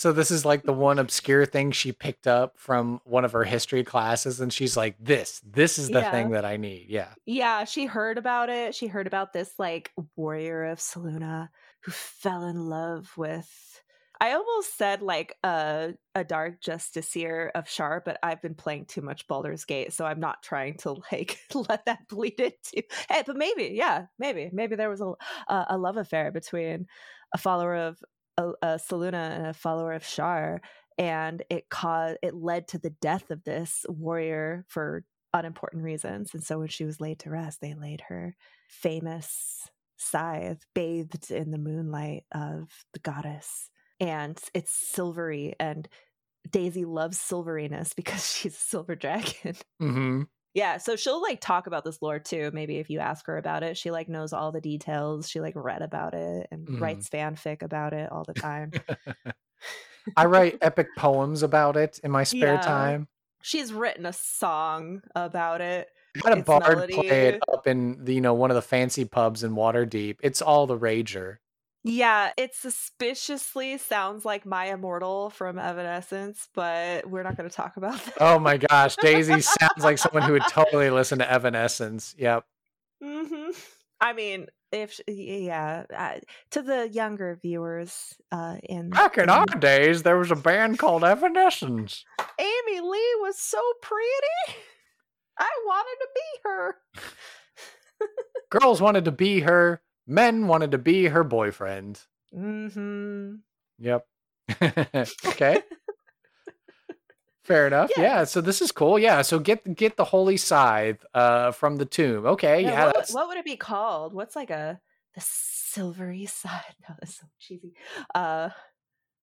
So this is like the one obscure thing she picked up from one of her history classes, and she's like, "This, this is the Yeah. thing that I need." Yeah. Yeah, she heard about it. She heard about this like warrior of Seluna who fell in love with I almost said like a a dark justiciar of Shar, but I've been playing too much Baldur's Gate, so I'm not trying to like let that bleed into. Hey, but maybe, yeah, maybe, maybe there was a a, a love affair between a follower of a, a Seluna and a follower of Shar, and it caused it led to the death of this warrior for unimportant reasons. And so when she was laid to rest, they laid her famous scythe bathed in the moonlight of the goddess. And it's silvery, and Daisy loves silveriness because she's a silver dragon. hmm yeah, so she'll like talk about this lore too. Maybe if you ask her about it, she like knows all the details. She like read about it and Mhm. writes fanfic about it all the time. I write epic poems about it in my spare Yeah. time. She's written a song about it. I had a bard play it up in the, you know one of the fancy pubs in Waterdeep. It's all the rager. Yeah, it suspiciously sounds like My Immortal from Evanescence, but we're not going to talk about that. Oh my gosh, Daisy sounds like someone who would totally listen to Evanescence. Yep. hmm I mean, if yeah, uh, to the younger viewers, uh, in Back in in- our days, there was a band called Evanescence. Amy Lee was so pretty. I wanted to be her. Girls wanted to be her. Men wanted to be her boyfriend. Mm-hmm. Yep. okay. Fair enough. Yeah. Yeah. So this is cool. Yeah. So get get the holy scythe uh from the tomb. Okay. Yeah. what, what would it be called? What's like a the silvery side? No, that's so cheesy. Uh,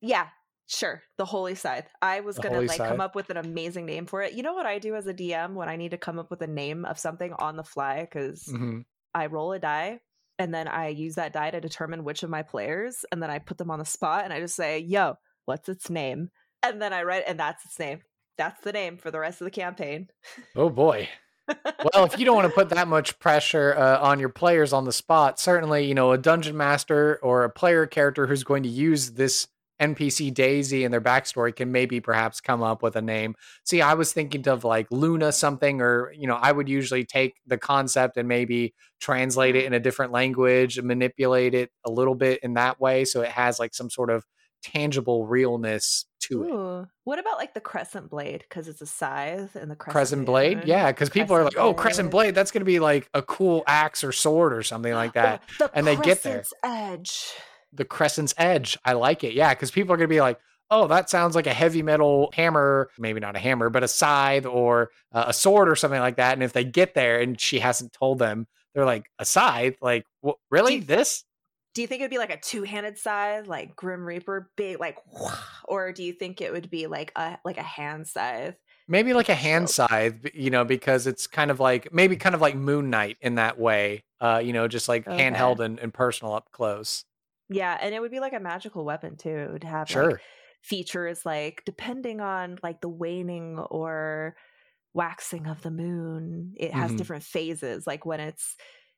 yeah, sure. The holy scythe. I was The gonna like scythe. come up with an amazing name for it. You know what I do as a DM when I need to come up with a name of something on the fly because Mhm. I roll a die and then I use that die to determine which of my players, and then I put them on the spot and I just say, "Yo, what's its name?" And then I write, and that's its name. That's the name for the rest of the campaign. Oh boy. well, if you don't want to put that much pressure uh, on your players on the spot, certainly, you know, a dungeon master or a player character who's going to use this NPC Daisy and their backstory can maybe perhaps come up with a name. See, I was thinking of like Luna something, or, you know, I would usually take the concept and maybe translate it in a different language and manipulate it a little bit in that way. So it has like some sort of tangible realness to it. What about like the crescent blade? Because it's a scythe and the crescent, Crescent blade, moon. yeah, because people are like, "Oh, crescent blade. blade, that's going to be like a cool axe or sword or something like oh, that." Oh, the and they get there. edge. The crescent's edge. I like it. Yeah, because people are going to be like, oh, that sounds like a heavy metal hammer, maybe not a hammer, but a scythe or uh, a sword or something like that. And if they get there and she hasn't told them, they're like, a scythe? Like, really? you- this? Do you think it'd be like a two-handed scythe, like Grim Reaper, big, like, or do you think it would be like a like a hand scythe? Maybe like a hand scythe, you know, because it's kind of like maybe kind of like Moon Knight in that way. Uh, you know, just like Okay. handheld and, and personal up close. Yeah, and it would be like a magical weapon too. It would have like features like depending on like the waning or waxing of the moon it has Mhm. different phases like when it's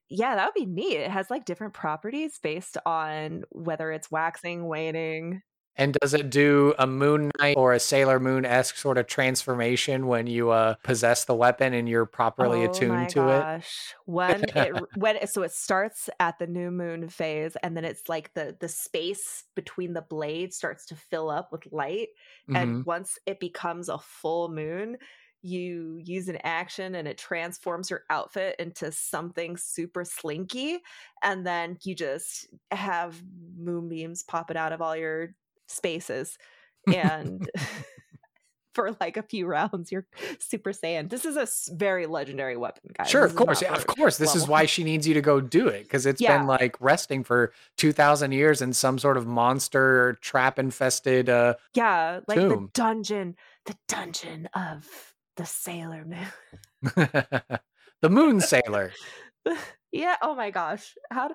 yeah that would be neat it has like different properties based on whether it's waxing waning And does it do a Moon Knight or a Sailor Moon esque sort of transformation when you uh, possess the weapon and you're properly oh attuned to it? gosh when it when it, so it starts at the new moon phase and then it's like the the space between the blades starts to fill up with light Mhm. and once it becomes a full moon you use an action and it transforms your outfit into something super slinky and then you just have moonbeams popping out of all your spaces and for like a few rounds you're super saiyan this is a very legendary weapon guys Sure, This of course. Yeah, of course. This is why she needs you to go do it because it's Yeah. been like resting for 2,000 years in some sort of monster trap infested. Uh, yeah like the dungeon the dungeon of the sailor moon the Moon Sailor. yeah oh my gosh how d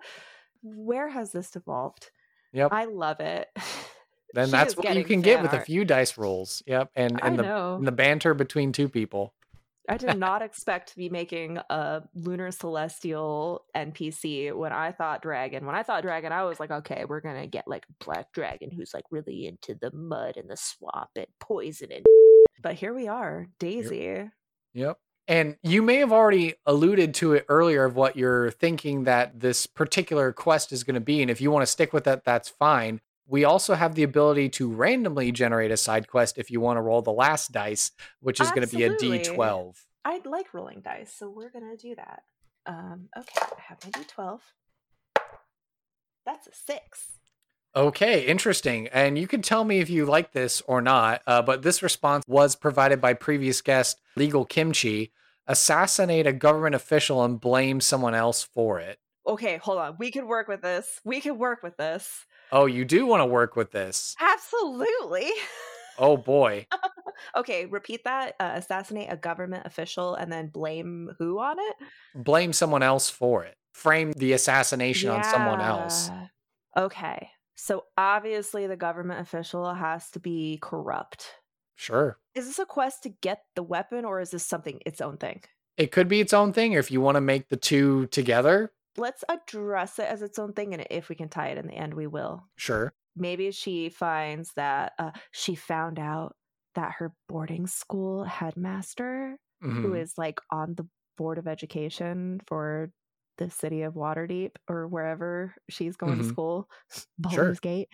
where has this evolved Yep. i love it Then She that's what you can get with a few dice rolls. Yep. And i and the know and the banter between two people. i did not expect to be making a lunar celestial npc when i thought dragon when i thought dragon i was like okay we're gonna get like black dragon who's like really into the mud and the swamp and poison and but here we are daisy Yep. And you may have already alluded to it earlier of what you're thinking that this particular quest is going to be. And if you want to stick with that, that's fine. We also have the ability to randomly generate a side quest if you want to roll the last dice, which is going to be a Absolutely. D12. I like rolling dice, so we're gonna do that. Um, okay, I have my d12. That's a six. Okay, interesting. And you can tell me if you like this or not, uh, but this response was provided by previous guest Legal Kimchi. Assassinate a government official and blame someone else for it. Okay, hold on. We can work with this. We can work with this. Oh, you do want to work with this. Absolutely. Oh boy. okay, repeat that. Uh, assassinate a government official and then blame who on it? Blame someone else for it. Frame the assassination on someone else. Okay. So obviously the government official has to be corrupt. Sure. Is this a quest to get the weapon or is this something its own thing? It could be its own thing, or if you want to make the two together, let's address it as its own thing and if we can tie it in the end we will sure. maybe she finds that uh, she found out that her boarding school headmaster who Mhm. is like on the board of education for the city of waterdeep or wherever she's going to Mhm. school Sure. Baldur's gate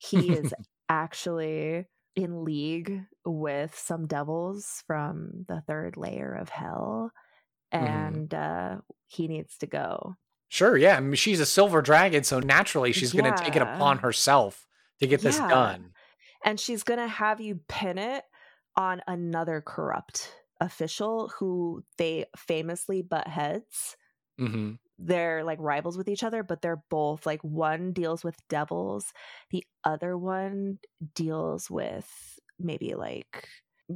he is actually in league with some devils from the third layer of hell Mhm. and uh, he needs to go Sure, yeah. I mean, she's a silver dragon, so naturally she's going to take it upon herself to get this Yeah. done. and she's gonna have you pin it on another corrupt official who they famously butt heads hmm they're like rivals with each other but they're both like one deals with devils the other one deals with maybe like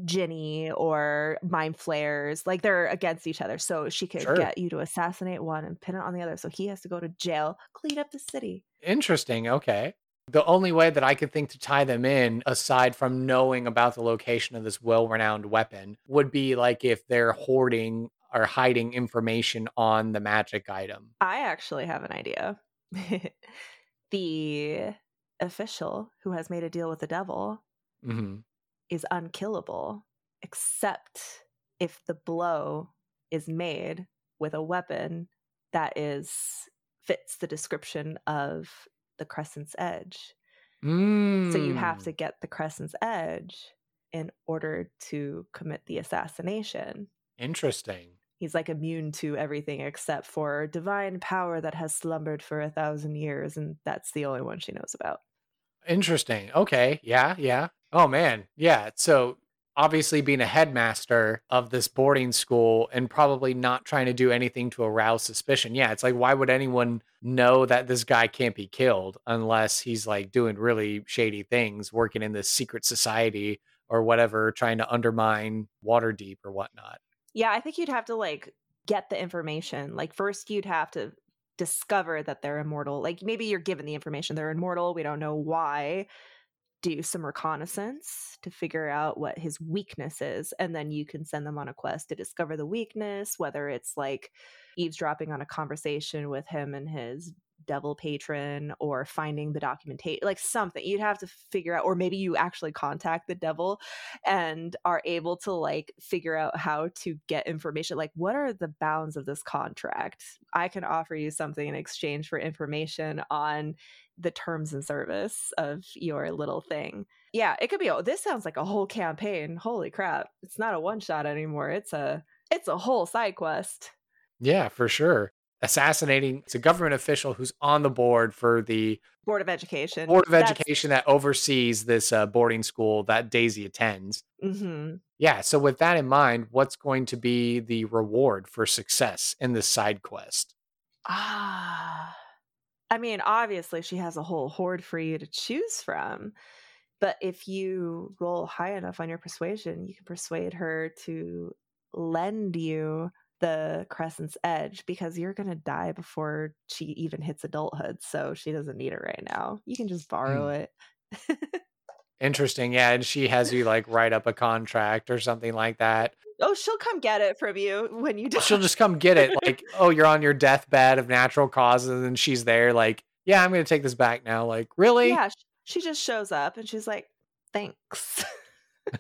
genie or mind flayers like they're against each other so she could Sure. get you to assassinate one and pin it on the other so he has to go to jail clean up the city Interesting. Okay. The only way that I could think to tie them in, aside from knowing about the location of this well renowned weapon, would be like if they're hoarding or hiding information on the magic item. I actually have an idea. the official who has made a deal with the devil hmm is unkillable, except if the blow is made with a weapon that is fits the description of the crescent's edge. Mm. So you have to get the crescent's edge in order to commit the assassination. Interesting. He's like immune to everything except for divine power that has slumbered for a thousand years, and that's the only one she knows about. Interesting. Okay. Yeah. Yeah. Oh man. Yeah. So obviously being a headmaster of this boarding school and probably not trying to do anything to arouse suspicion. Yeah, it's like why would anyone know that this guy can't be killed unless he's like doing really shady things, working in this secret society or whatever, trying to undermine Waterdeep or whatnot. Yeah, I think you'd have to like get the information. Like first you'd have to discover that they're immortal. Like maybe you're given the information they're immortal, we don't know why. Do some reconnaissance to figure out what his weakness is, and then you can send them on a quest to discover the weakness, whether it's like eavesdropping on a conversation with him and his devil patron or finding the documentation like something you'd have to figure out or maybe you actually contact the devil and are able to like figure out how to get information like what are the bounds of this contract? I can offer you something in exchange for information on the terms and service of your little thing. Yeah it could be oh this sounds like a whole campaign holy crap it's not a one shot anymore it's a it's a whole side quest. Yeah for sure assassinating it's a government official who's on the board for the board of education. Board of That's... education that oversees this uh, boarding school that daisy attends. Mm-hmm. yeah so with that in mind what's going to be the reward for success in this side quest? Ah i mean obviously she has a whole hoard for you to choose from but if you roll high enough on your persuasion you can persuade her to lend you the crescent's edge because you're going to die before she even hits adulthood so she doesn't need it right now. You can just borrow mm. it. Interesting yeah and she has you like write up a contract or something like that. Oh she'll come get it from you when you die. she'll just come get it like oh you're on your deathbed of natural causes and she's there like yeah i'm going to take this back now like really? Yeah she just shows up and she's like thanks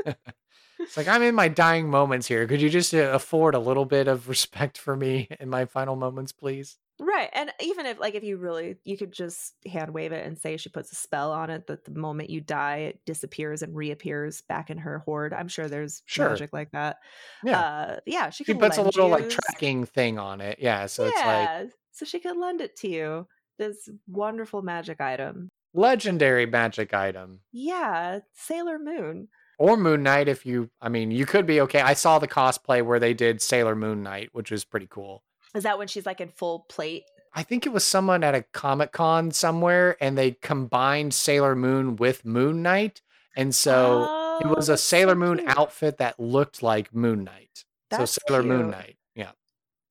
It's like I'm in my dying moments here. Could you just uh, afford a little bit of respect for me in my final moments, please? Right. And even if like if you really you could just hand wave it and say she puts a spell on it that the moment you die it disappears and reappears back in her hoard. I'm sure there's sure. magic like that. Yeah. Uh yeah, she, she puts a little like tracking thing on it. Yeah. So yeah. it's like so she could lend it to you. This wonderful magic item. Legendary magic item. Yeah, Sailor Moon or Moon Knight if you I mean you could be okay. I saw the cosplay where they did Sailor Moon Knight, which was pretty cool. Is that when she's like in full plate? I think it was someone at a Comic Con somewhere and they combined Sailor Moon with Moon Knight. And so oh, it was oh, a Sailor so Moon outfit that looked like Moon Knight. That's so Sailor cute. Moon Knight. Yeah.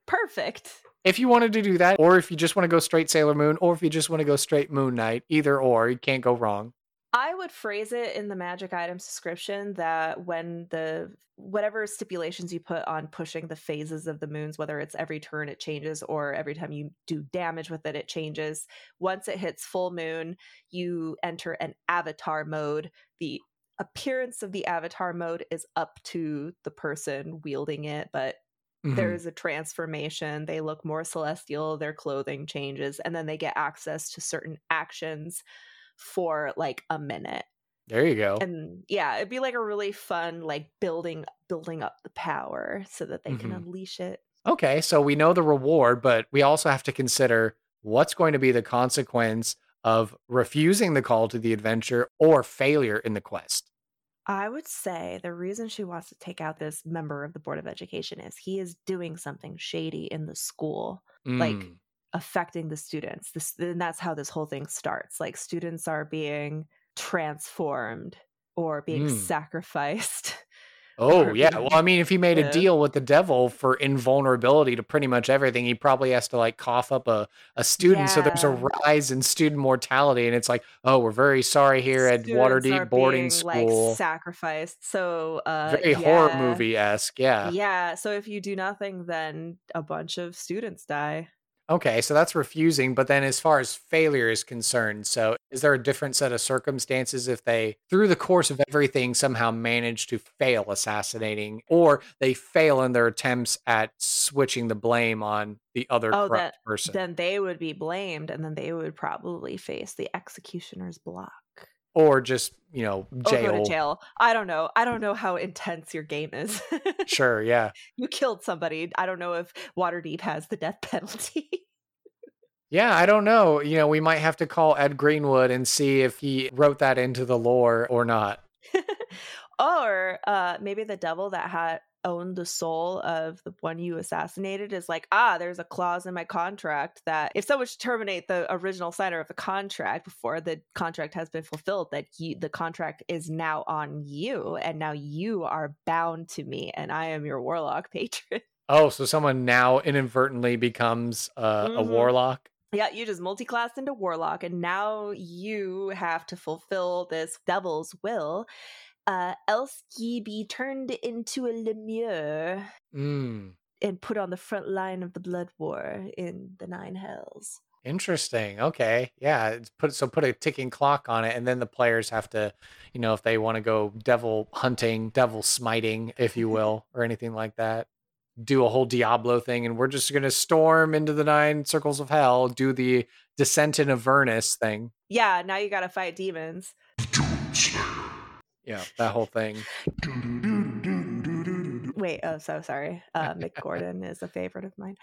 Perfect. If you wanted to do that, or if you just want to go straight Sailor Moon, or if you just want to go straight Moon Knight, either or, you can't go wrong. I would phrase it in the magic items description that when the whatever stipulations you put on pushing the phases of the moons, whether it's every turn it changes or every time you do damage with it, it changes. Once it hits full moon, you enter an avatar mode. The appearance of the avatar mode is up to the person wielding it, but Mm-hmm. there is a transformation. They look more celestial, their clothing changes, and then they get access to certain actions for like a minute. There you go. And yeah, it'd be like a really fun like building building up the power so that they mm-hmm. can unleash it. Okay, so we know the reward, but we also have to consider what's going to be the consequence of refusing the call to the adventure or failure in the quest. I would say the reason she wants to take out this member of the Board of Education is he is doing something shady in the school. Mm. Like affecting the students. This and that's how this whole thing starts. Like students are being transformed or being mm. sacrificed. Oh yeah. Well, I mean, if he made a deal with the devil for invulnerability to pretty much everything, he probably has to like cough up a, a student. Yeah. So there's a rise in student mortality, and it's like, oh, we're very sorry here students at Waterdeep boarding being, school. Like, sacrificed. So uh, very yeah. horror movie esque. Yeah. Yeah. So if you do nothing, then a bunch of students die. Okay, so that's refusing. But then, as far as failure is concerned, so is there a different set of circumstances if they, through the course of everything, somehow manage to fail assassinating, or they fail in their attempts at switching the blame on the other oh, corrupt that, person? Then they would be blamed, and then they would probably face the executioner's block or just you know jail. Or go to jail. I don't know. I don't know how intense your game is. sure, yeah. You killed somebody. I don't know if Waterdeep has the death penalty. yeah, I don't know. You know, we might have to call Ed Greenwood and see if he wrote that into the lore or not. Or uh, maybe the devil that had owned the soul of the one you assassinated is like, ah, there's a clause in my contract that if someone should terminate the original signer of the contract before the contract has been fulfilled, that you, the contract is now on you, and now you are bound to me, and I am your warlock patron. Oh, so someone now inadvertently becomes uh, Mhm. a warlock. Yeah, you just multi-classed into warlock, and now you have to fulfill this devil's will. Uh, else ye be turned into a lemure Mm, and put on the front line of the blood war in the nine hells. interesting. Okay, yeah. It's put so put a ticking clock on it, and then the players have to, you know, if they want to go devil hunting, devil smiting, if you will, or anything like that, do a whole Diablo thing, and we're just gonna storm into the nine circles of hell, do the descent in Avernus thing. Yeah, now you gotta fight demons. Yeah, that whole thing. Wait, oh, so sorry. Uh, Mick Gordon is a favorite of mine.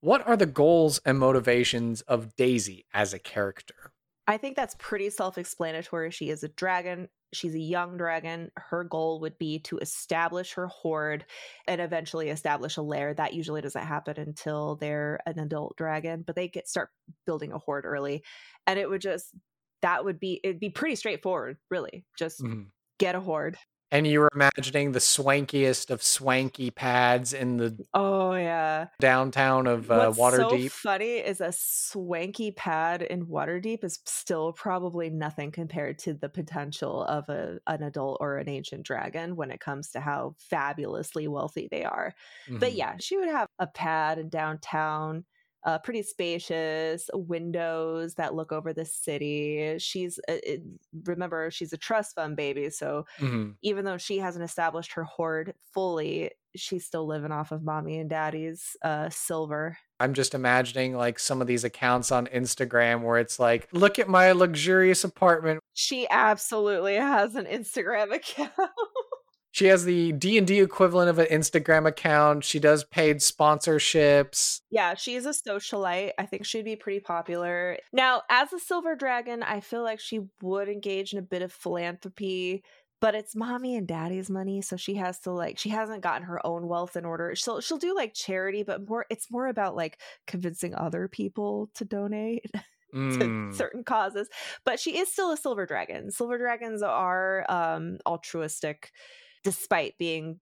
What are the goals and motivations of Daisy as a character? I think that's pretty self explanatory. She is a dragon. She's a young dragon. Her goal would be to establish her hoard and eventually establish a lair. That usually doesn't happen until they're an adult dragon, but they get start building a hoard early. And it would just that would be it'd be pretty straightforward, really. Just Mhm. get a hoard. And you were imagining the swankiest of swanky pads in the Oh yeah. downtown of uh, What's so Waterdeep. funny is a swanky pad in Waterdeep is still probably nothing compared to the potential of a an adult or an ancient dragon when it comes to how fabulously wealthy they are. But Mhm. yeah, she would have a pad in downtown, uh, pretty spacious, windows that look over the city. She's uh, it, remember she's a trust fund baby, so Mhm. even though she hasn't established her hoard fully, she's still living off of mommy and daddy's uh, silver. I'm just imagining like some of these accounts on Instagram where it's like, look at my luxurious apartment. She absolutely has an Instagram account. She has the D&D equivalent of an Instagram account. She does paid sponsorships. yeah, she's a socialite. I think she'd be pretty popular. Now, as a silver dragon, I feel like she would engage in a bit of philanthropy, but it's mommy and daddy's money, so she has to like she hasn't gotten her own wealth in order. She'll she'll do like charity, but more it's more about like convincing other people to donate. to Mm. certain causes but she is still a silver dragon silver dragons are um altruistic despite being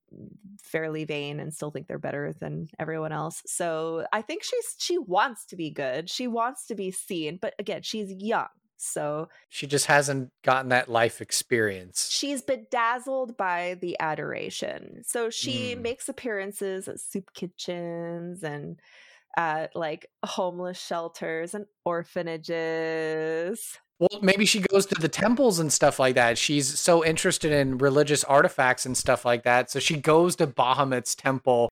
fairly vain and still think they're better than everyone else so i think she's she wants to be good she wants to be seen but again she's young so She just hasn't gotten that life experience. she's bedazzled by the adoration so she Mm. makes appearances at soup kitchens and at like homeless shelters and orphanages Well, maybe she goes to the temples and stuff like that. She's so interested in religious artifacts and stuff like that. So she goes to Bahamut's temple.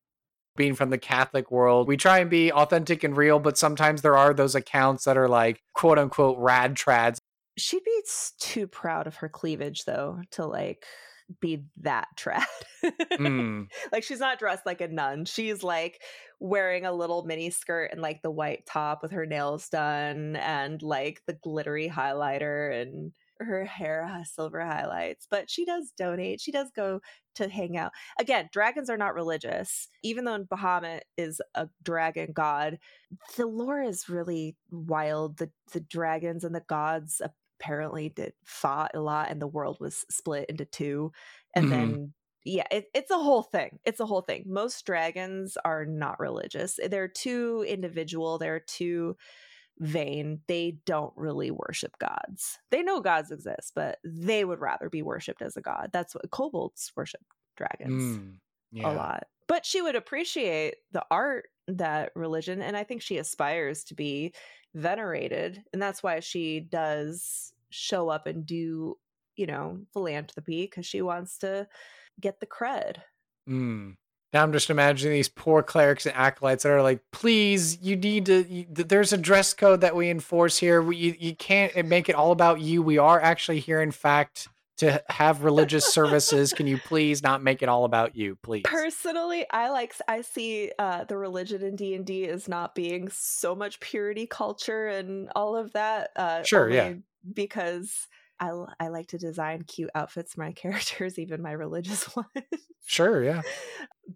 Being from the Catholic world, we try and be authentic and real, but sometimes there are those accounts that are like quote unquote rad trads. she'd be too proud of her cleavage though to like be that trad. Mm. like she's not dressed like a nun. She's like wearing a little mini skirt and like the white top with her nails done and like the glittery highlighter and her hair has silver highlights. But she does donate. She does go to hang out. Again dragons are not religious. Even though bahamut is a dragon god the lore is really wild. The the dragons and the gods apparently did fought a lot and the world was split into two and Mhm. then yeah it, it's a whole thing it's a whole thing most dragons are not religious they're too individual they're too vain they don't really worship gods they know gods exist but they would rather be worshipped as a god that's what kobolds worship dragons Mm. Yeah. a lot. But she would appreciate the art that religion, and I think she aspires to be venerated, and that's why she does show up and do, you know, philanthropy because she wants to get the cred. Mm. Now I'm just imagining these poor clerics and acolytes that are like, please, you need to. You, there's a dress code that we enforce here. We, you, you can't make it all about you. We are actually here, in fact, to have religious services. Can you please not make it all about you, please? Personally, I like I see uh, the religion in D and D as not being so much purity culture and all of that. Uh, Sure, yeah. Because I, I like to design cute outfits for my characters, even my religious ones. Sure, yeah.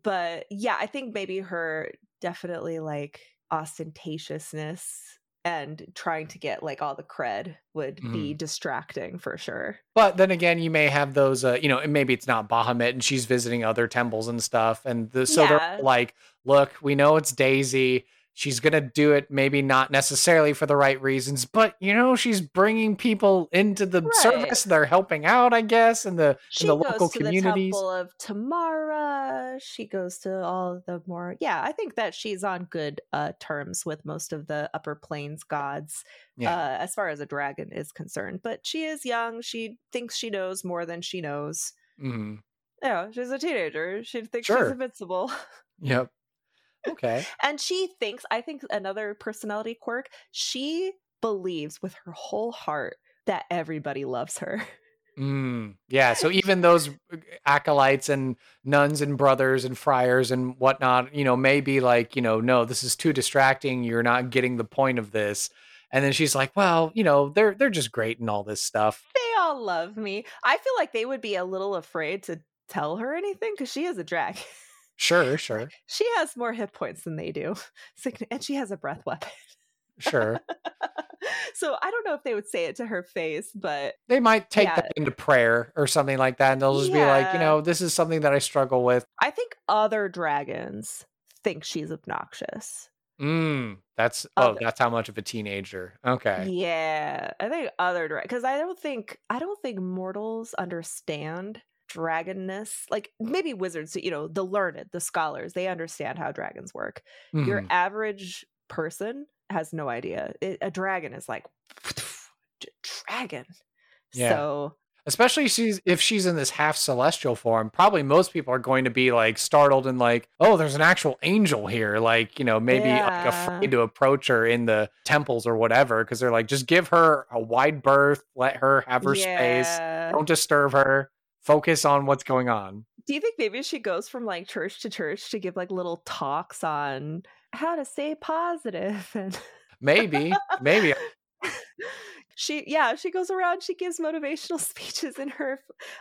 But yeah, I think maybe her definitely like ostentatiousness and trying to get like all the cred would Mm-hmm. be distracting for sure. But then again, you may have those, uh, you know, and maybe it's not Bahamut and she's visiting other temples and stuff. And the, so Yeah. they're like, look, we know it's Daisy. She's going to do it, maybe not necessarily for the right reasons, but, you know, she's bringing people into the Right. service. They're helping out, I guess, in the, She in the goes local to communities. the Temple of Tymora. She goes to all the more. Yeah, I think that she's on good uh, terms with most of the Upper Planes gods, Yeah. uh, as far as a dragon is concerned. But she is young. She thinks she knows more than she knows. mm-hmm. Yeah, she's a teenager. She thinks Sure. she's invincible. Yep. Okay. And she thinks, I think another personality quirk, she believes with her whole heart that everybody loves her. Mm, yeah. So even those uh, acolytes and nuns and brothers and friars and whatnot, you know, maybe like, you know, no, this is too distracting. You're not getting the point of this. And then she's like, well, you know, they're they're just great and all this stuff. They all love me. I feel like they would be a little afraid to tell her anything because she is a drag. Sure, sure, she has more hit points than they do. And she has a breath weapon. sure. so I don't know if they would say it to her face, but They might take Yeah. that into prayer or something like that, and they'll just be like, you know, this is something that I struggle with. I think other dragons think she's obnoxious. Mm, that's oh, that's how much of a teenager. Okay. Yeah, I think other because I don't think I don't think mortals understand dragonness. Like maybe wizards, you know, the learned, the scholars, they understand how dragons work. Your Mhm. average person has no idea. It, a dragon is like dragon. Yeah. So especially she's if she's in this half celestial form probably most people are going to be like startled and like oh there's an actual angel here like you know maybe like afraid to approach her in the temples or whatever because they're like just give her a wide berth let her have her space don't disturb her focus on what's going on. Do you think maybe she goes from like church to church to give like little talks on how to stay positive and maybe maybe. She yeah she goes around she gives motivational speeches in her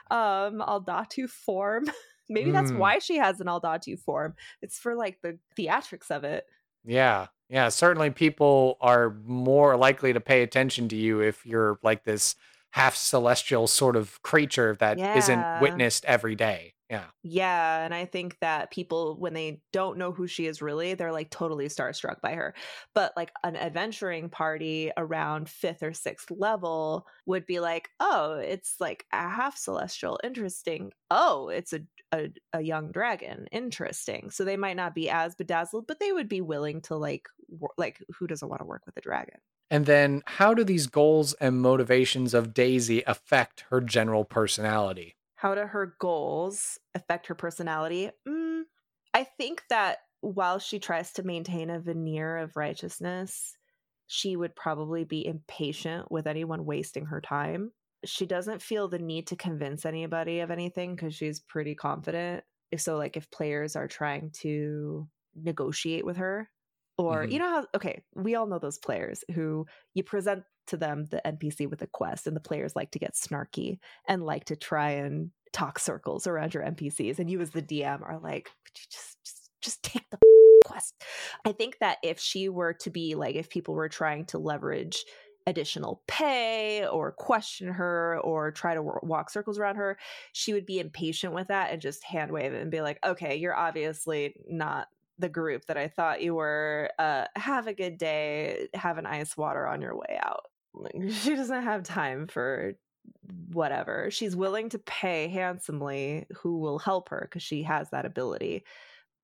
um aldatu form. Maybe that's Mm. why she has an aldatu form. It's for like the theatrics of it. Yeah yeah certainly people are more likely to pay attention to you if you're like this half celestial sort of creature that Yeah. not witnessed every day. Yeah. Yeah and i think that people when they don't know who she is really they're like totally starstruck by her. But like an adventuring party around fifth or sixth level would be like oh it's like a half celestial interesting. Oh it's a a, a young dragon interesting. So they might not be as bedazzled but they would be willing to like wor- like who doesn't want to work with a dragon And then, how do these goals and motivations of Daisy affect her general personality? how do her goals affect her personality? Mm, i think that while she tries to maintain a veneer of righteousness she would probably be impatient with anyone wasting her time. She doesn't feel the need to convince anybody of anything because she's pretty confident. So like if players are trying to negotiate with her or Mhm. you know how okay we all know those players who you present to them the npc with a quest and the players like to get snarky and like to try and talk circles around your npcs and you as the dm are like "Would you just just, just take the quest i think that if she were to be like if people were trying to leverage additional pay or question her or try to wa- walk circles around her she would be impatient with that and just hand wave it and be like okay you're obviously not the group that i thought you were uh have a good day have an ice water on your way out. Like, she doesn't have time for whatever. She's willing to pay handsomely who will help her because she has that ability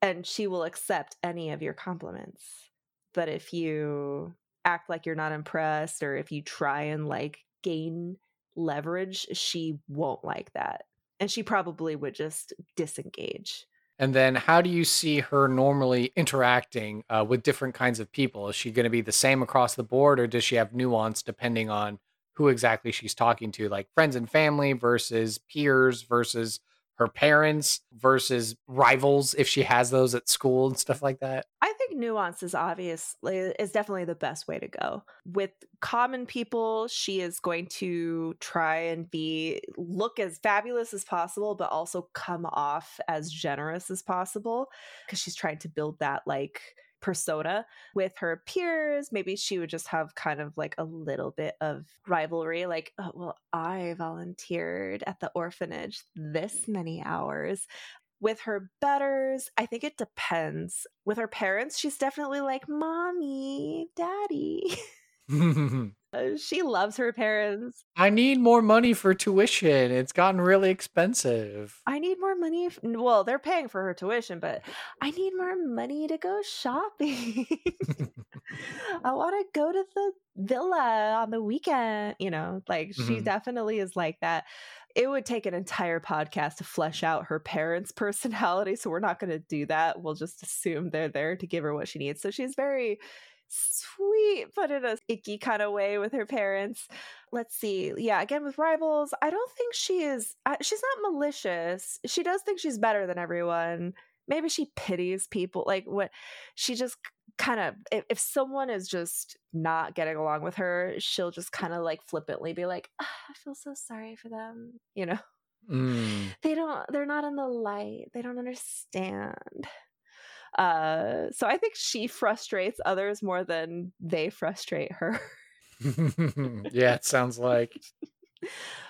and she will accept any of your compliments. But if you act like you're not impressed or if you try and like gain leverage she won't like that and she probably would just disengage And then, how do you see her normally interacting uh, with different kinds of people? Is she going to be the same across the board, or does she have nuance depending on who exactly she's talking to, like friends and family versus peers versus her parents versus rivals, if she has those at school and stuff like that? I think nuance is obviously is definitely the best way to go. With common people, she is going to try and be look as fabulous as possible, but also come off as generous as possible because she's trying to build that like persona with her peers. Maybe she would just have kind of like a little bit of rivalry, like, oh, well, I volunteered at the orphanage this many hours. With her betters, I think it depends. With her parents, she's definitely like, Mommy, Daddy. Uh, she loves her parents. I need more money for tuition. It's gotten really expensive. I need more money. F- well, they're paying for her tuition, but I need more money to go shopping. I want to go to the villa on the weekend. You know, like she Mhm. definitely is like that. It would take an entire podcast to flesh out her parents' personality. So we're not going to do that. We'll just assume they're there to give her what she needs. So she's very sweet, but in a icky kind of way with her parents. Let's see. Yeah, again with rivals, I don't think she is. She's not malicious. She does think she's better than everyone. Maybe she pities people. Like what she just kind of if, if someone is just not getting along with her, she'll just kind of like flippantly be like, "Ah, "I feel so sorry for them," you know Mm. they don't they're not in the light they don't understand uh so i think she frustrates others more than they frustrate her yeah, it sounds like.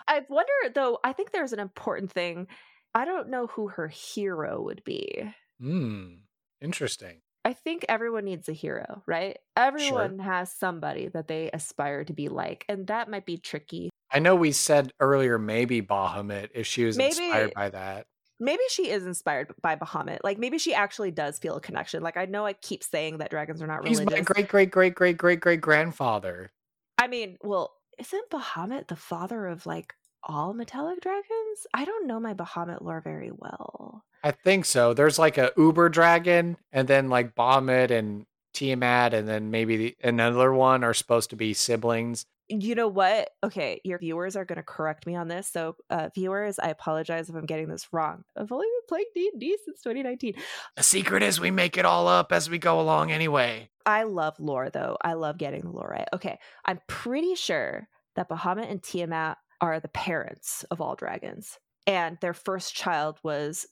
i wonder though i think there's an important thing i don't know who her hero would be Mm. Interesting. i think everyone needs a hero right everyone has somebody that they aspire to be like and that might be tricky I know we said earlier maybe Bahamut if she was Maybe- inspired by that. Maybe she is inspired by bahamut like maybe she actually does feel a connection like i know i keep saying that dragons are not He's religious my great great great great great great grandfather. I mean, well, isn't Bahamut the father of like all metallic dragons? I don't know my Bahamut lore very well. I think so. There's like a Uber dragon, and then like Bahamut and Tiamat, and then maybe the, another one are supposed to be siblings. You know what? Okay, your viewers are going to correct me on this. So, uh, viewers, I apologize if I'm getting this wrong. I've only been playing D and D since 2019. The secret is we make it all up as we go along anyway. I love lore, though. I love getting the lore right. Okay, I'm pretty sure that Bahamut and Tiamat are the parents of all dragons, and their first child was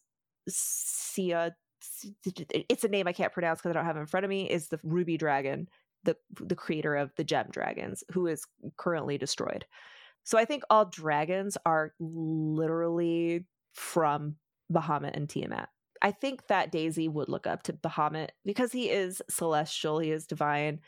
Sia. It's a name I can't pronounce because I don't have it in front of me. Is the ruby dragon, the the creator of the gem dragons, who is currently destroyed. So I think all dragons are literally from Bahamut and Tiamat. I think that Daisy would look up to Bahamut because he is celestial, he is divine.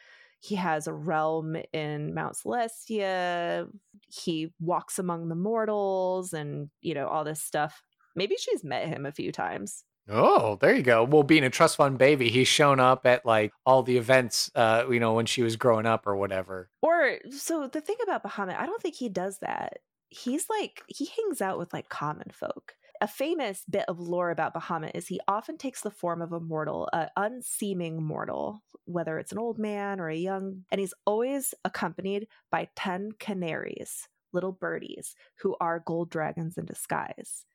He has a realm in Mount Celestia. He walks among the mortals and, you know, all this stuff. Maybe she's met him a few times. Oh, there you go. Well, being a trust fund baby, he's shown up at like all the events, uh, you know, when she was growing up or whatever. Or so the thing about Bahamut, I don't think he does that. He's like he hangs out with like common folk. A famous bit of lore about Bahamut is he often takes the form of a mortal, an unseeming mortal, whether it's an old man or a young, and he's always accompanied by 10 canaries, little birdies, who are gold dragons in disguise.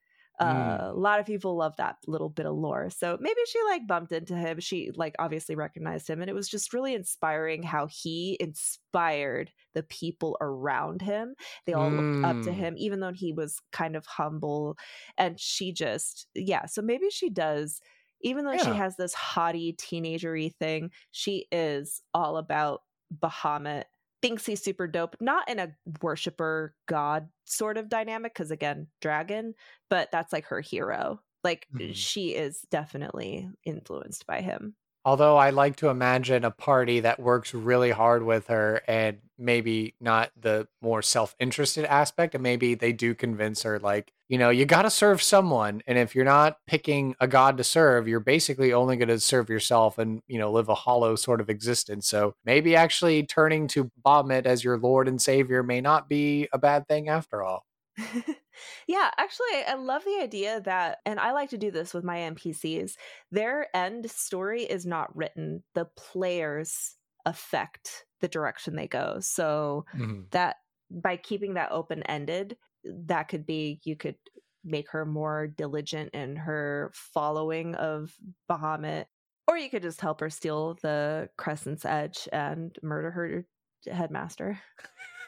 Uh, a lot of people love that little bit of lore. So maybe she like bumped into him. She like obviously recognized him, and it was just really inspiring how he inspired the people around him. They all looked up to Mm. him, even though he was kind of humble. And she just, yeah. So maybe she does, even though she has this haughty teenagery thing, she is all about Bahamut. Thinks he's super dope, not in a worshiper god sort of dynamic, because again, dragon, but that's like her hero. Like Mhm. she is definitely influenced by him. Although I like to imagine a party that works really hard with her and maybe not the more self interested aspect. And maybe they do convince her, like, you know, you got to serve someone. And if you're not picking a god to serve, you're basically only going to serve yourself and, you know, live a hollow sort of existence. So maybe actually turning to Bahamut as your Lord and Savior may not be a bad thing after all. yeah, actually, I love the idea that, and I like to do this with my NPCs. Their end story is not written, the players affect the direction they go. So Mhm. that by keeping that open ended, that could be you could make her more diligent in her following of Bahamut. Or you could just help her steal the Crescent's Edge and murder her headmaster.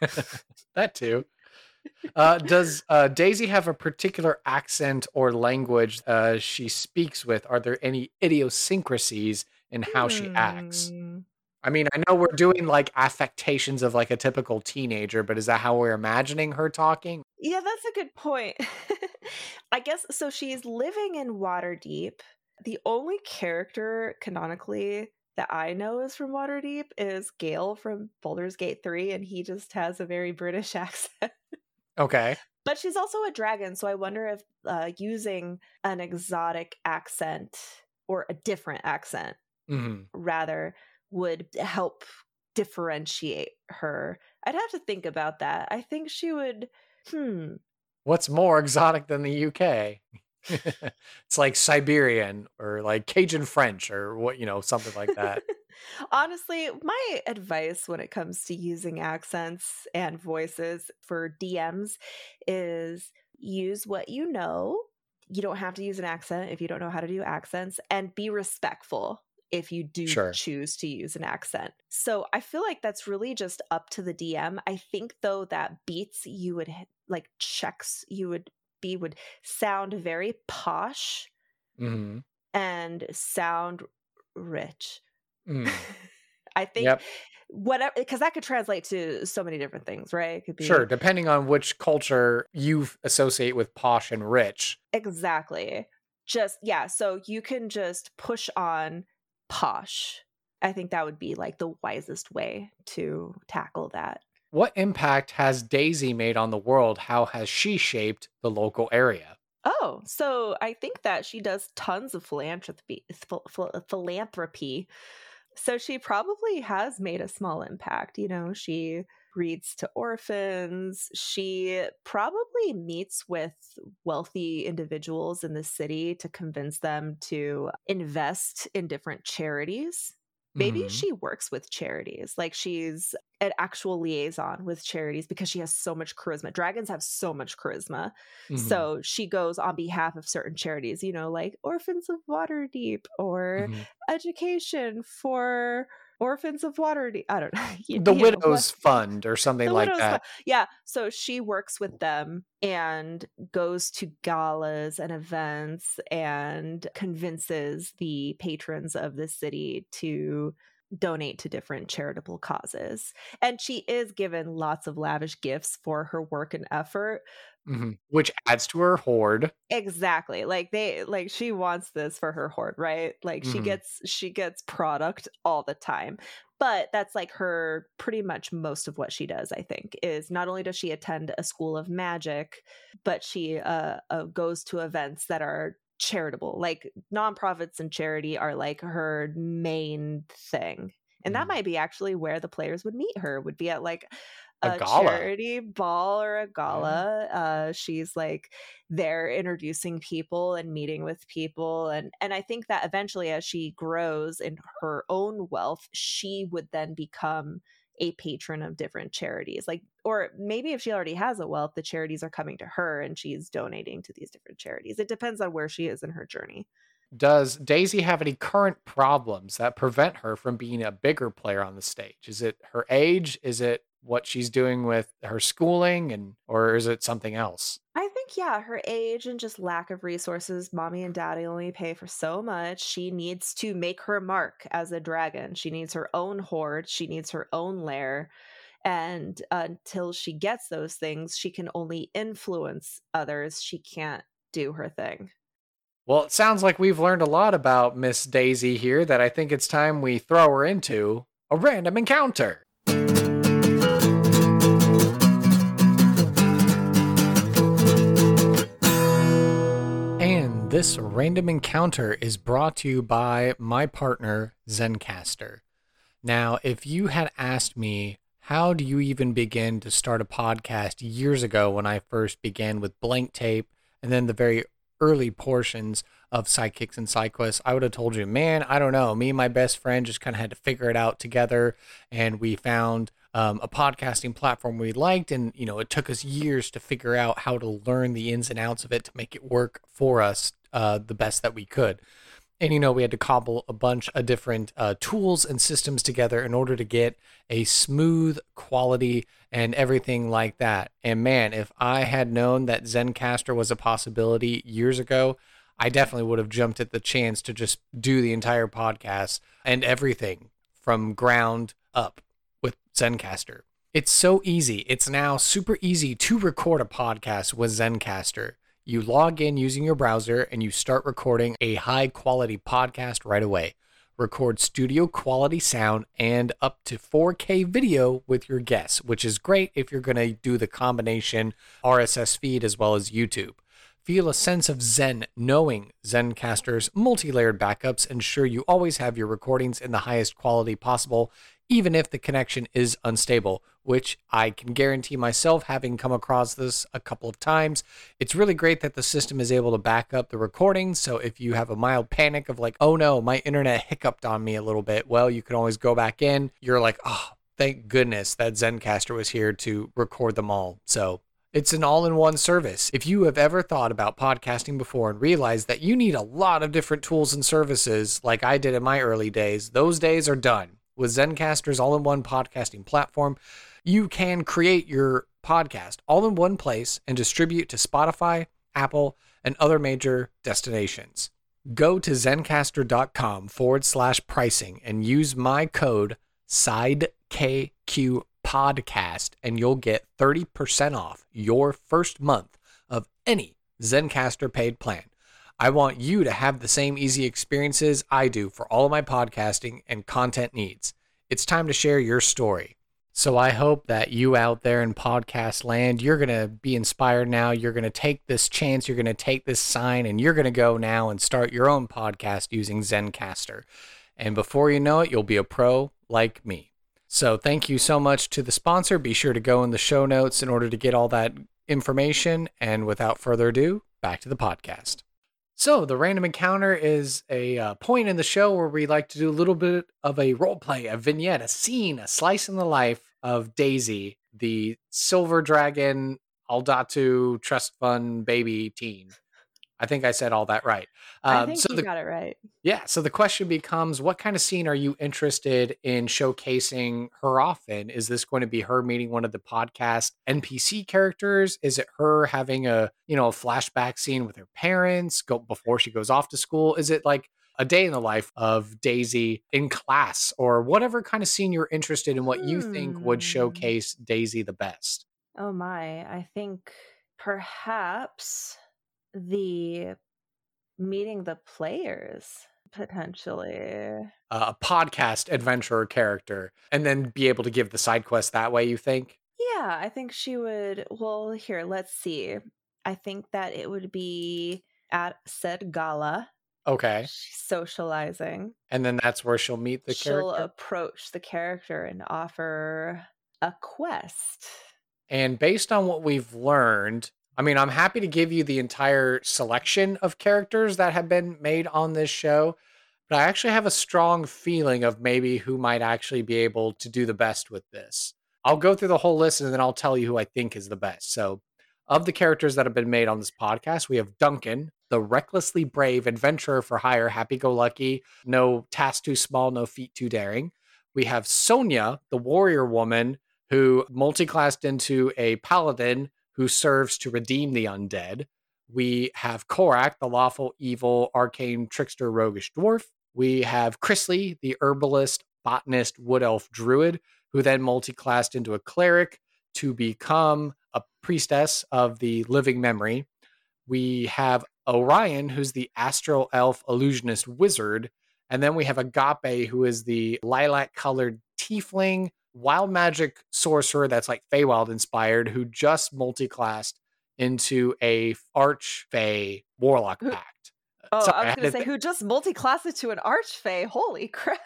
that too. Uh, does uh, Daisy have a particular accent or language uh, she speaks with? Are there any idiosyncrasies in how she acts? Hmm. I mean, I know we're doing like affectations of like a typical teenager, but is that how we're imagining her talking? Yeah, that's a good point. I guess so. She's living in Waterdeep. The only character canonically that I know is from Waterdeep is Gale from Baldur's Gate 3, and he just has a very British accent. Okay. but she's also a dragon, so I wonder if uh, using an exotic accent or a different accent hmm rather would help differentiate her. I'd have to think about that. I think she would. Hmm. What's more exotic than the UK? it's like Siberian or like Cajun French or what, you know, something like that. Honestly, my advice when it comes to using accents and voices for DMs is use what you know. You don't have to use an accent if you don't know how to do accents and be respectful if you do Sure. choose to use an accent. So I feel like that's really just up to the DM. I think though that beats you would like checks you would be would sound very posh hmm and sound rich. Mm. I think Yep. whatever because that could translate to so many different things, right? It could be Sure. Depending on which culture you associate with posh and rich. exactly. Just yeah, so you can just push on posh. I think that would be like the wisest way to tackle that. What impact has Daisy made on the world? How has she shaped the local area? Oh, so I think that she does tons of philanthropy phil- phil- philanthropy. So she probably has made a small impact, you know, she reads to orphans. She probably meets with wealthy individuals in the city to convince them to invest in different charities. Maybe Mhm. she works with charities, like she's an actual liaison with charities because she has so much charisma. Dragons have so much charisma. Mhm. So she goes on behalf of certain charities, you know, like Orphans of Waterdeep or Mhm. Education for Orphans of water I don't know. You- the you Widows Fund or something the like that. Fund. Yeah. So she works with them and goes to galas and events and convinces the patrons of the city to donate to different charitable causes. And she is given lots of lavish gifts for her work and effort. Mhm. Which adds to her hoard. Exactly. Like they like she wants this for her hoard, right? Like she Mhm. gets she gets product all the time. But that's like her pretty much most of what she does, I think, is not only does she attend a school of magic, but she uh, uh goes to events that are charitable. Like nonprofits and charity are like her main thing. And that Mhm. might be actually where the players would meet her, would be at like A a, gala. charity ball or a gala. Uh, she's like there introducing people and meeting with people, and and I think that eventually, as she grows in her own wealth, she would then become a patron of different charities. Like, or maybe if she already has a wealth, the charities are coming to her and she's donating to these different charities. It depends on where she is in her journey. Does Daisy have any current problems that prevent her from being a bigger player on the stage? Is it her age? Is it what she's doing with her schooling and or is it something else? I think, yeah, her age and just lack of resources. Mommy and daddy only pay for so much. She needs to make her mark as a dragon. She needs her own hoard. She needs her own lair. And until she gets those things, she can only influence others. She can't do her thing. Well, it sounds like we've learned a lot about Miss Daisy here that I think it's time we throw her into a random encounter. This random encounter is brought to you by my partner, Zencastr. Now, if you had asked me, how do you even begin to start a podcast years ago when I first began with Blank Tape and then the very early portions of Sidekicks and Sidequests, I would have told you, man, I don't know. Me and my best friend just kind of had to figure it out together, and we found um, a podcasting platform we liked, and you know, it took us years to figure out how to learn the ins and outs of it to make it work for us uh, the best that we could. And you know, we had to cobble a bunch of different uh, tools and systems together in order to get a smooth quality and everything like that. And man, if I had known that Zencastr was a possibility years ago, I definitely would have jumped at the chance to just do the entire podcast and everything from ground up with Zencastr. It's so easy. It's now super easy to record a podcast with Zencastr. You log in using your browser and you start recording a high quality podcast right away. Record studio quality sound and up to 4K video with your guests, which is great if you're going to do the combination RSS feed as well as YouTube. Feel a sense of zen knowing Zencastr's multi layered backups ensure you always have your recordings in the highest quality possible, even if the connection is unstable, which I can guarantee myself, having come across this a couple of times. It's really great that the system is able to back up the recordings. So if you have a mild panic of like, oh no, my internet hiccuped on me a little bit, well, you can always go back in. You're like, oh, thank goodness that Zencaster was here to record them all. So it's an all in one service. If you have ever thought about podcasting before and realized that you need a lot of different tools and services, like I did in my early days, those days are done. With Zencastr's all in one podcasting platform, you can create your podcast all in one place and distribute to Spotify, Apple, and other major destinations. Go to zencastr.com forward slash pricing and use my code SIDEKQ podcast and you'll get 30% off your first month of any Zencastr paid plan. I want you to have the same easy experiences I do for all of my podcasting and content needs. It's time to share your story. So I hope that you out there in podcast land, you're going to be inspired now. You're going to take this chance, you're going to take this sign, and you're going to go now and start your own podcast using Zencastr. And before you know it, you'll be a pro like me. So thank you so much to the sponsor. Be sure to go in the show notes in order to get all that information. And without further ado, back to the podcast. So the random encounter is a uh, point in the show where we like to do a little bit of a role play, a vignette, a scene, a slice in the life of Daisy, the silver dragon Aldatu trust fund baby teen. I think I said all that right. Um, I think so you the, got it right. Yeah. So the question becomes what kind of scene are you interested in showcasing her off in? Is this going to be her meeting one of the podcast NPC characters? Is it her having a, you know, a flashback scene with her parents go before she goes off to school? Is it like a day in the life of Daisy in class or whatever kind of scene you're interested in, what hmm. you think would hmm. showcase Daisy the best? Oh my. I think perhaps the meeting the players potentially. Uh, a podcast adventurer character and then be able to give the side quest that way you think? Yeah i think she would well here let's see. I think that it would be at said gala. Okay. She's socializing. And then that's where she'll meet the character. she'll character? approach the character and offer a quest. And based on what we've learned I mean, I'm happy to give you the entire selection of characters that have been made on this show, but I actually have a strong feeling of maybe who might actually be able to do the best with this. I'll go through the whole list and then I'll tell you who I think is the best. So, of the characters that have been made on this podcast, we have Duncan, the recklessly brave adventurer for hire, happy go lucky, no task too small, no feat too daring. We have Sonia, the warrior woman who multiclassed into a paladin who serves to redeem the undead. We have Korak, the lawful evil arcane trickster roguish dwarf. We have Chrisley, the herbalist, botanist, wood elf druid, who then multiclassed into a cleric to become a priestess of the living memory. We have Orion, who's the astral elf illusionist wizard. And then we have Agape, who is the lilac colored tiefling wild magic sorcerer that's like Feywild inspired who just multiclassed into a archfey warlock pact. Oh, Sorry, I was going to say who just multiclassed into an archfey. Holy crap!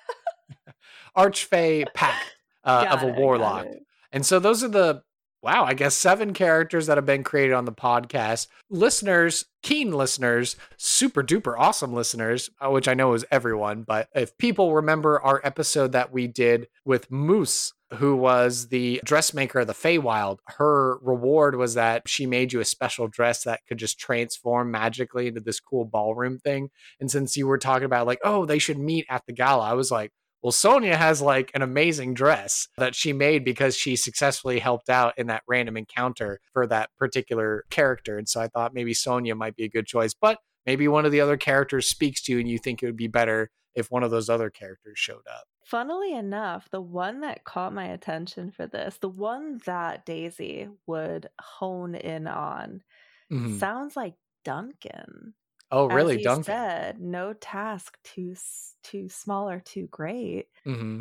archfey pact uh, of a it, warlock. And so those are the wow, I guess seven characters that have been created on the podcast. Listeners, keen listeners, super duper awesome listeners, uh, which I know is everyone, but if people remember our episode that we did with Moose who was the dressmaker of the Feywild, her reward was that she made you a special dress that could just transform magically into this cool ballroom thing. And since you were talking about like, oh, they should meet at the gala, I was like, well, Sonia has like an amazing dress that she made because she successfully helped out in that random encounter for that particular character. And so I thought maybe Sonia might be a good choice, but maybe one of the other characters speaks to you and you think it would be better if one of those other characters showed up. Funnily enough, the one that caught my attention for this, the one that Daisy would hone in on, mm-hmm. sounds like Duncan. Oh, really, As you Duncan? Said no task too too small or too great. Mm-hmm.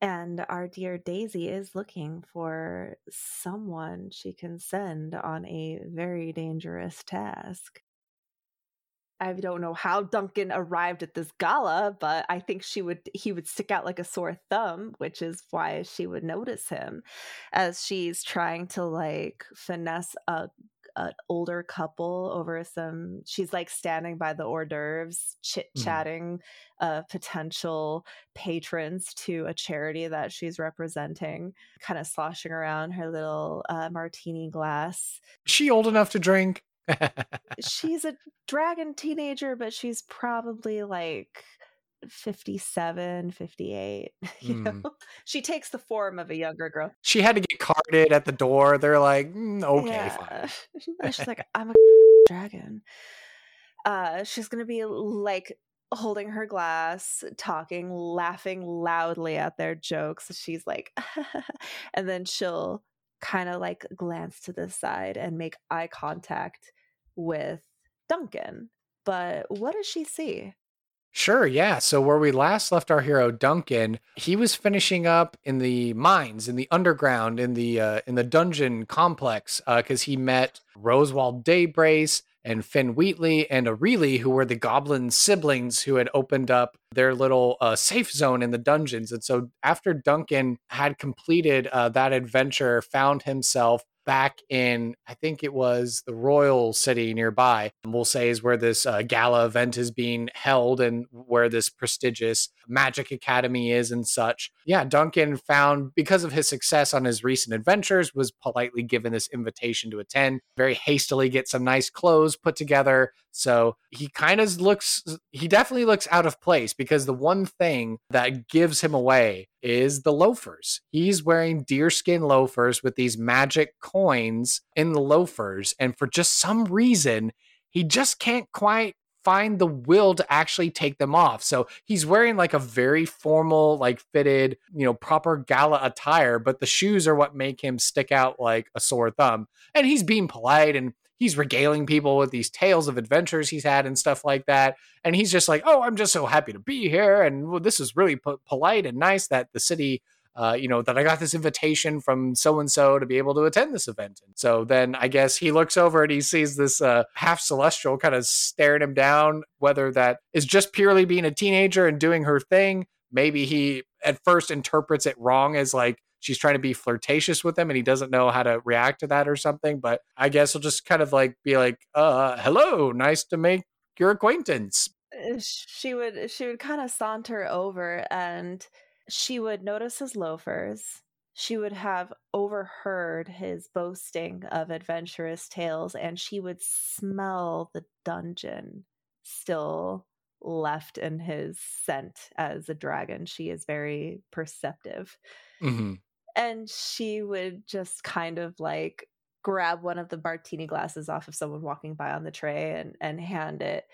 And our dear Daisy is looking for someone she can send on a very dangerous task. I don't know how Duncan arrived at this gala, but I think she would he would stick out like a sore thumb, which is why she would notice him as she's trying to like finesse a an older couple over some she's like standing by the hors d'oeuvres chit chatting mm. uh, potential patrons to a charity that she's representing kind of sloshing around her little uh, martini glass she old enough to drink she's a dragon teenager, but she's probably like 57, 58. You mm. know, she takes the form of a younger girl. She had to get carded at the door. They're like, mm, okay, yeah. fine. she's like, I'm a dragon. Uh, she's gonna be like holding her glass, talking, laughing loudly at their jokes. She's like, and then she'll kind of like glance to the side and make eye contact with Duncan. But what does she see? Sure, yeah. So where we last left our hero Duncan, he was finishing up in the mines, in the underground, in the uh, in the dungeon complex, because uh, he met Rosewald Daybrace and Finn Wheatley and Aurelie, who were the goblin siblings who had opened up their little uh, safe zone in the dungeons. And so after Duncan had completed uh, that adventure, found himself back in, I think it was the Royal City nearby, we'll say is where this uh, gala event is being held and where this prestigious magic academy is and such. Yeah, Duncan found, because of his success on his recent adventures, was politely given this invitation to attend, very hastily get some nice clothes put together. So he kind of looks, he definitely looks out of place because the one thing that gives him away is the loafers. He's wearing deerskin loafers with these magic coins in the loafers. And for just some reason, he just can't quite find the will to actually take them off. So he's wearing like a very formal, like fitted, you know, proper gala attire, but the shoes are what make him stick out like a sore thumb. And he's being polite and he's regaling people with these tales of adventures he's had and stuff like that. And he's just like, oh, I'm just so happy to be here. And well, this is really po- polite and nice that the city, uh, you know, that I got this invitation from so and so to be able to attend this event. And so then I guess he looks over and he sees this uh, half celestial kind of staring him down, whether that is just purely being a teenager and doing her thing. Maybe he at first interprets it wrong as like, she's trying to be flirtatious with him and he doesn't know how to react to that or something. But I guess he'll just kind of like be like, uh, hello, nice to make your acquaintance. Uh, she would she would kind of saunter over and she would notice his loafers. She would have overheard his boasting of adventurous tales and she would smell the dungeon still left in his scent as a dragon. She is very perceptive. Mm-hmm and she would just kind of like grab one of the martini glasses off of someone walking by on the tray and and hand it.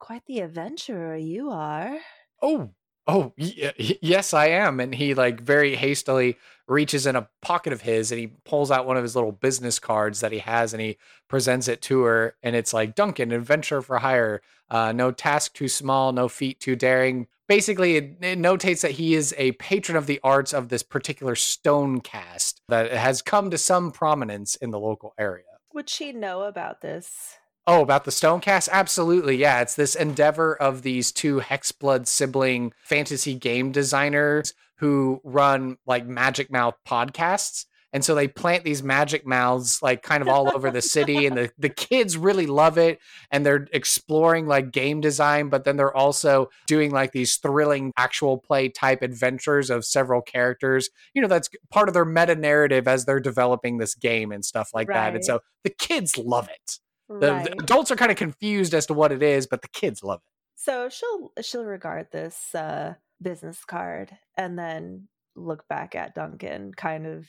Quite the adventurer you are. Oh oh y- yes i am and he like very hastily reaches in a pocket of his and he pulls out one of his little business cards that he has and he presents it to her and it's like duncan adventure for hire uh, no task too small no feat too daring basically it, it, notates that he is a patron of the arts of this particular stone cast that has come to some prominence in the local area. Would she know about this? Oh, about the Stonecast? Absolutely. Yeah. It's this endeavor of these two Hexblood sibling fantasy game designers who run like Magic Mouth podcasts. And so they plant these magic mouths like kind of all over the city, and the, the kids really love it. And they're exploring like game design, but then they're also doing like these thrilling actual play type adventures of several characters. You know, that's part of their meta narrative as they're developing this game and stuff like that. And so the kids love it. The, right. the adults are kind of confused as to what it is, but the kids love it. So she'll she'll regard this uh, business card and then look back at Duncan, kind of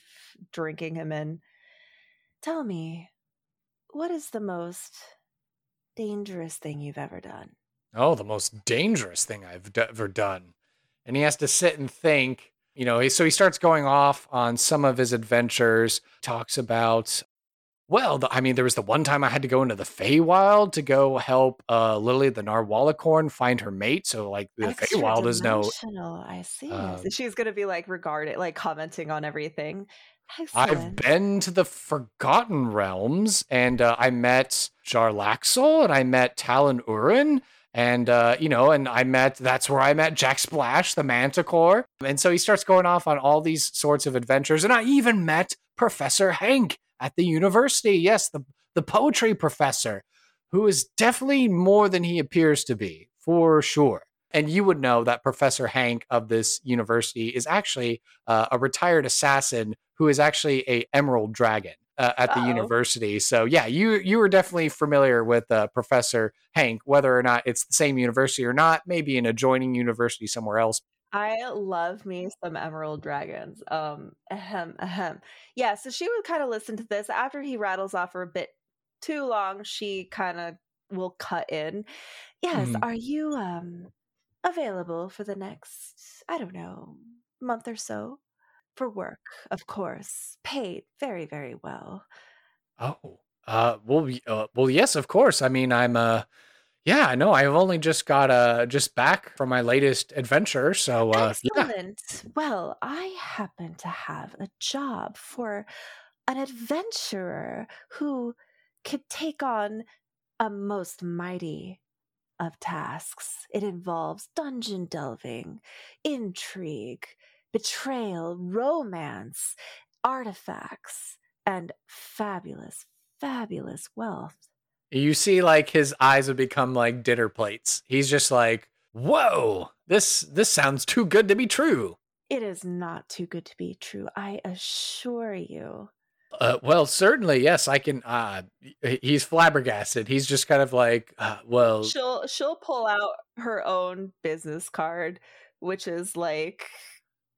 drinking him in. Tell me, what is the most dangerous thing you've ever done? Oh, the most dangerous thing I've d- ever done. And he has to sit and think, you know, so he starts going off on some of his adventures, talks about, well, the, I mean, there was the one time I had to go into the Feywild to go help uh, Lily the Narwhalicorn find her mate. So, like, the Feywild is no. I see. um, so she's gonna be like regarded, like commenting on everything. I've been to the Forgotten Realms and uh, I met Jarlaxle and I met Talon Urin. And, uh, you know, and I met, that's where I met Jack Splash, the Manticore. And so he starts going off on all these sorts of adventures. And I even met Professor Hank at the university. Yes, the, the poetry professor, who is definitely more than he appears to be, for sure. And you would know that Professor Hank of this university is actually uh, a retired assassin who is actually a emerald dragon uh, at the Uh-oh. university. So yeah, you you were definitely familiar with uh, Professor Hank, whether or not it's the same university or not, maybe an adjoining university somewhere else. I love me some Emerald Dragons. Um, ahem, ahem. Yeah, so she would kind of listen to this after he rattles off for a bit too long. She kind of will cut in. Yes, Mhm. are you um available for the next, I don't know, month or so for work? Of course, paid very, very well. Oh, uh, well, uh, well, yes, of course. I mean, I'm uh, yeah, no, I've only just got uh just back from my latest adventure, so uh, yeah. Excellent. Well, I happen to have a job for an adventurer who could take on a most mighty of tasks. It involves dungeon delving, intrigue, betrayal, romance, artifacts, and fabulous, fabulous wealth. You see, like his eyes would become like dinner plates. He's just like, "Whoa, this this sounds too good to be true." It is not too good to be true, I assure you. Uh, well, certainly, yes, I can. Uh, he's flabbergasted. He's just kind of like, uh, "Well, she'll she'll pull out her own business card which is like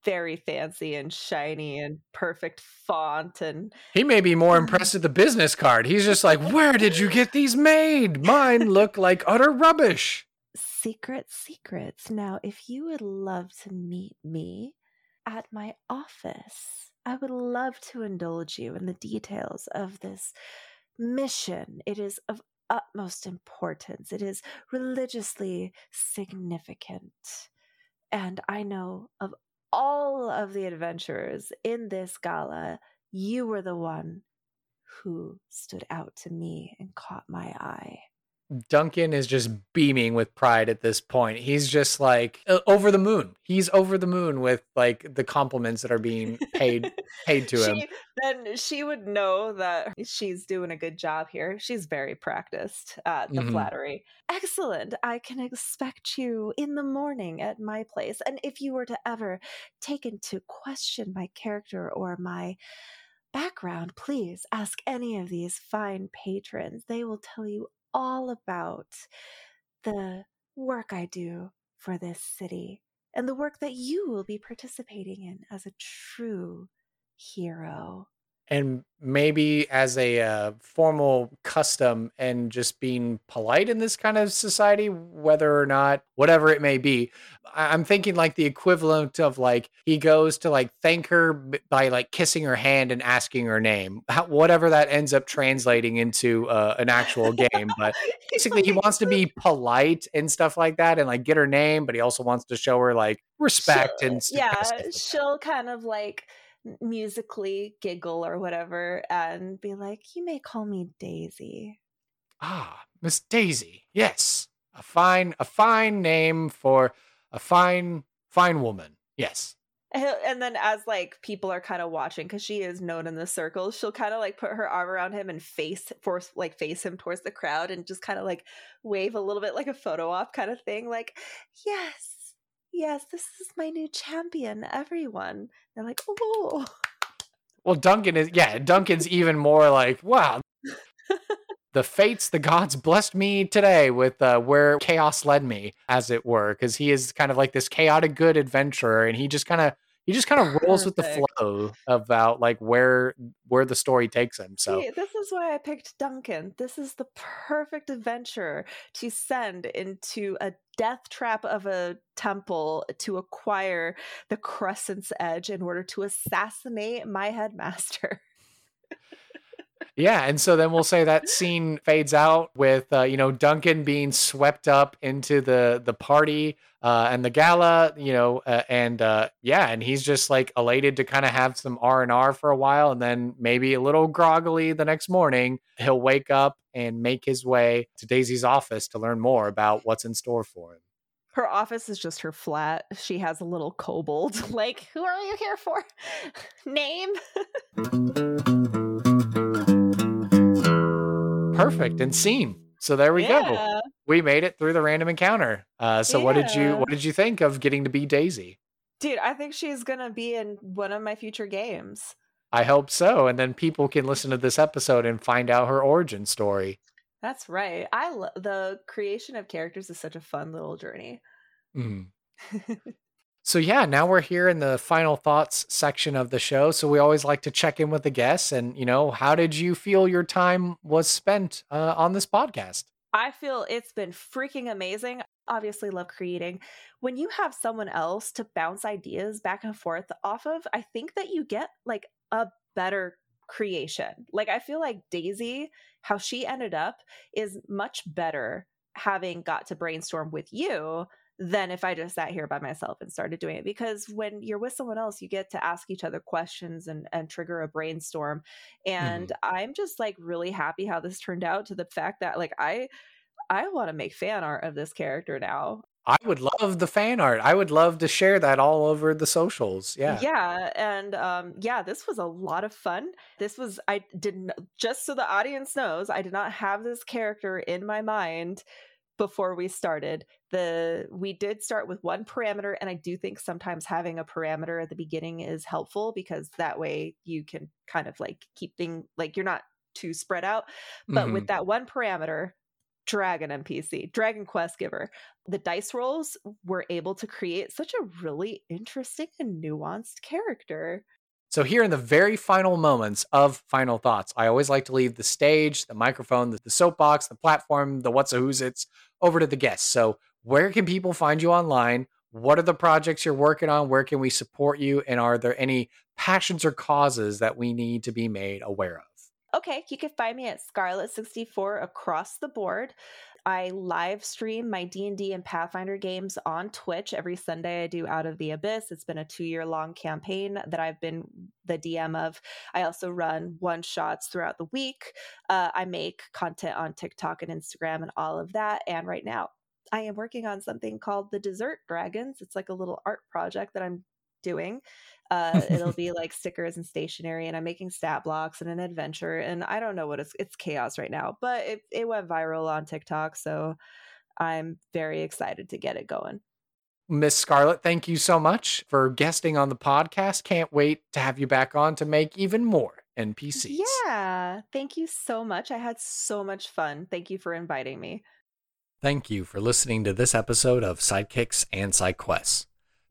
very fancy and shiny and perfect font and he may be more mm-hmm. impressed with the business card." He's just like, "Where did you get these made? Mine look like utter rubbish." secret secrets now if you would love to meet me at my office i would love to indulge you in the details of this mission it is of utmost importance it is religiously significant and I know of all of the adventurers in this gala, you were the one who stood out to me and caught my eye. Duncan is just beaming with pride at this point. He's just like uh, over the moon. He's over the moon with like the compliments that are being paid paid to him. Then she would know that she's doing a good job here. She's very practiced at the Mhm. flattery. Excellent. I can expect you in the morning at my place. And if you were to ever take into question my character or my background, please ask any of these fine patrons. They will tell you all about the work I do for this city and the work that you will be participating in as a true hero. And maybe as a uh, formal custom and just being polite in this kind of society whether or not whatever it may be I- i'm thinking like the equivalent of like he goes to like thank her by like kissing her hand and asking her name. How, whatever that ends up translating into uh, an actual game but basically he wants to be polite and stuff like that and like get her name but he also wants to show her like respect She'll- and yeah, kind of stuff. like she'll kind of like musically giggle or whatever and be like, "You may call me Daisy." Ah, Miss Daisy. Yes. A fine a fine name for a fine fine woman. Yes. And then as like people are kind of watching because she is known in the circles, she'll kind of like put her arm around him and face force like face him towards the crowd and just kind of like wave a little bit like a photo op kind of thing. Like, yes, yes, this is my new champion, everyone. They're like, oh. Well, Duncan is yeah, Duncan's even more like, wow. the fates, the gods blessed me today with uh, where chaos led me, as it were, because he is kind of like this chaotic good adventurer, and he just kind of he just kind of rolls with the flow about like where where the story takes him. So See, this is why I picked Duncan. This is the perfect adventure to send into a death trap of a temple to acquire the Crescent's Edge in order to assassinate my headmaster. Yeah, and so then we'll say that scene fades out with uh, you know Duncan being swept up into the the party uh, and the gala, you know, uh, and uh, yeah, and he's just like elated to kind of have some R and R for a while, and then maybe a little groggily the next morning he'll wake up and make his way to Daisy's office to learn more about what's in store for him. Her office is just her flat. She has a little kobold. like, who are you here for? Name. perfect and seen. So there we yeah. go. We made it through the random encounter. Uh, so yeah. what did you what did you think of getting to be Daisy? Dude, I think she's gonna be in one of my future games. I hope so, and then people can listen to this episode and find out her origin story. That's right. I lo- the creation of characters is such a fun little journey. Mm. So, yeah, now we're here in the final thoughts section of the show. So, we always like to check in with the guests and, you know, how did you feel your time was spent uh, on this podcast? I feel it's been freaking amazing. Obviously, love creating. When you have someone else to bounce ideas back and forth off of, I think that you get like a better creation. Like, I feel like Daisy, how she ended up, is much better having got to brainstorm with you than if I just sat here by myself and started doing it. Because when you're with someone else, you get to ask each other questions and, and trigger a brainstorm. And mm-hmm. I'm just like really happy how this turned out to the fact that like I I want to make fan art of this character now. I would love the fan art. I would love to share that all over the socials. Yeah. Yeah. And um, yeah, this was a lot of fun. This was, I didn't, just so the audience knows, I did not have this character in my mind before we started the we did start with one parameter and i do think sometimes having a parameter at the beginning is helpful because that way you can kind of like keep things like you're not too spread out but mm-hmm. with that one parameter dragon npc dragon quest giver the dice rolls were able to create such a really interesting and nuanced character so, here in the very final moments of final thoughts, I always like to leave the stage, the microphone, the, soapbox, the platform, the what's a who's it's over to the guests. So, where can people find you online? What are the projects you're working on? Where can we support you? And are there any passions or causes that we need to be made aware of? Okay, you can find me at Scxrlet64 across the board. I live stream my D&D and Pathfinder games on Twitch every Sunday. I do Out of the Abyss. It's been a 2-year long campaign that I've been the DM of. I also run one shots throughout the week. Uh, I make content on TikTok and Instagram and all of that. And right now, I am working on something called the Dessert Dragons. It's like a little art project that I'm doing. Uh, it'll be like stickers and stationery, and I'm making stat blocks and an adventure. And I don't know what it's it's chaos right now, but it, it went viral on TikTok, so I'm very excited to get it going. Miss Scarlet, thank you so much for guesting on the podcast. Can't wait to have you back on to make even more NPCs. Yeah, thank you so much. I had so much fun. Thank you for inviting me. Thank you for listening to this episode of Sidekicks and Side Quests.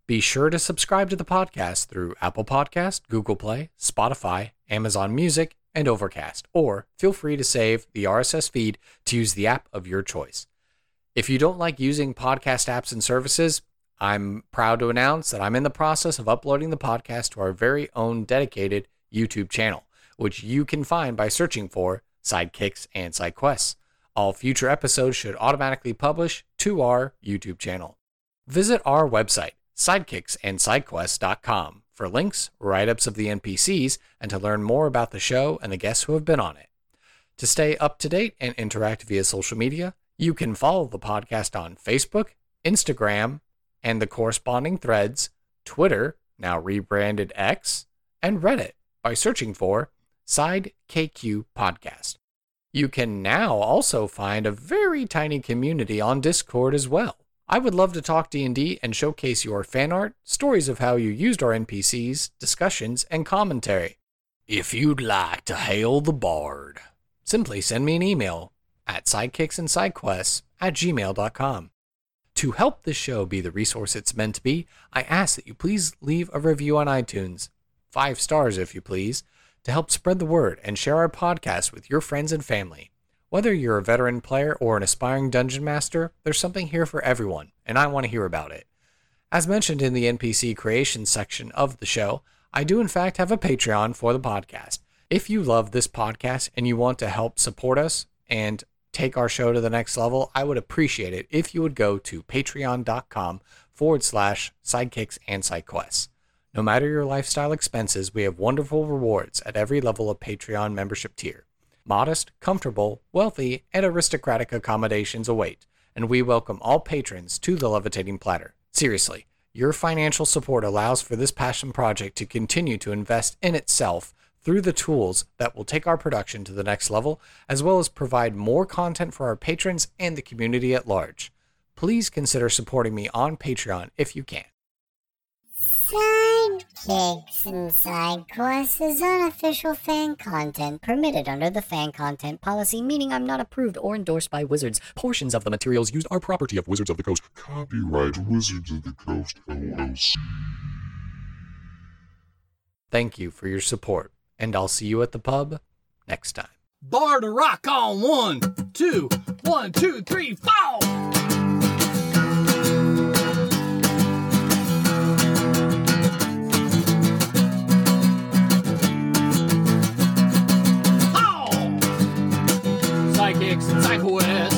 Be sure to subscribe to the podcast through Apple Podcast, Google Play, Spotify, Amazon Music, and Overcast, or feel free to save the RSS feed to use the app of your choice. If you don't like using podcast apps and services, I'm proud to announce that I'm in the process of uploading the podcast to our very own dedicated YouTube channel, which you can find by searching for Sidekicks and Sidequests. All future episodes should automatically publish to our YouTube channel. Visit our website, sidekicksandsidequests.com for links, write ups of the NPCs, and to learn more about the show and the guests who have been on it. To stay up to date and interact via social media, you can follow the podcast on Facebook, Instagram, and the corresponding threads, Twitter, now rebranded X, and Reddit by searching for Side KQ Podcast. You can now also find a very tiny community on Discord as well. I would love to talk D&D and showcase your fan art, stories of how you used our NPCs, discussions, and commentary. If you'd like to hail the bard, simply send me an email at sidekicksandsidequests at gmail.com. To help this show be the resource it's meant to be, I ask that you please leave a review on iTunes, five stars if you please, to help spread the word and share our podcast with your friends and family. Whether you're a veteran player or an aspiring dungeon master, there's something here for everyone, and I want to hear about it. As mentioned in the NPC creation section of the show, I do in fact have a Patreon for the podcast. If you love this podcast and you want to help support us and take our show to the next level, I would appreciate it if you would go to patreon.com forward slash sidekicks and sidequests. No matter your lifestyle expenses, we have wonderful rewards at every level of Patreon membership tier. Modest, comfortable, wealthy, and aristocratic accommodations await, and we welcome all patrons to the Levitating Platter. Seriously, your financial support allows for this passion project to continue to invest in itself through the tools that will take our production to the next level, as well as provide more content for our patrons and the community at large. Please consider supporting me on Patreon if you can. Sidekicks and Side Quests is unofficial fan content permitted under the fan content policy, meaning I'm not approved or endorsed by Wizards. Portions of the materials used are property of Wizards of the Coast. Copyright Wizards of the Coast LLC. Thank you for your support, and I'll see you at the pub next time. Bar to rock on one, two, one, two, three, four. psychics and psychoists.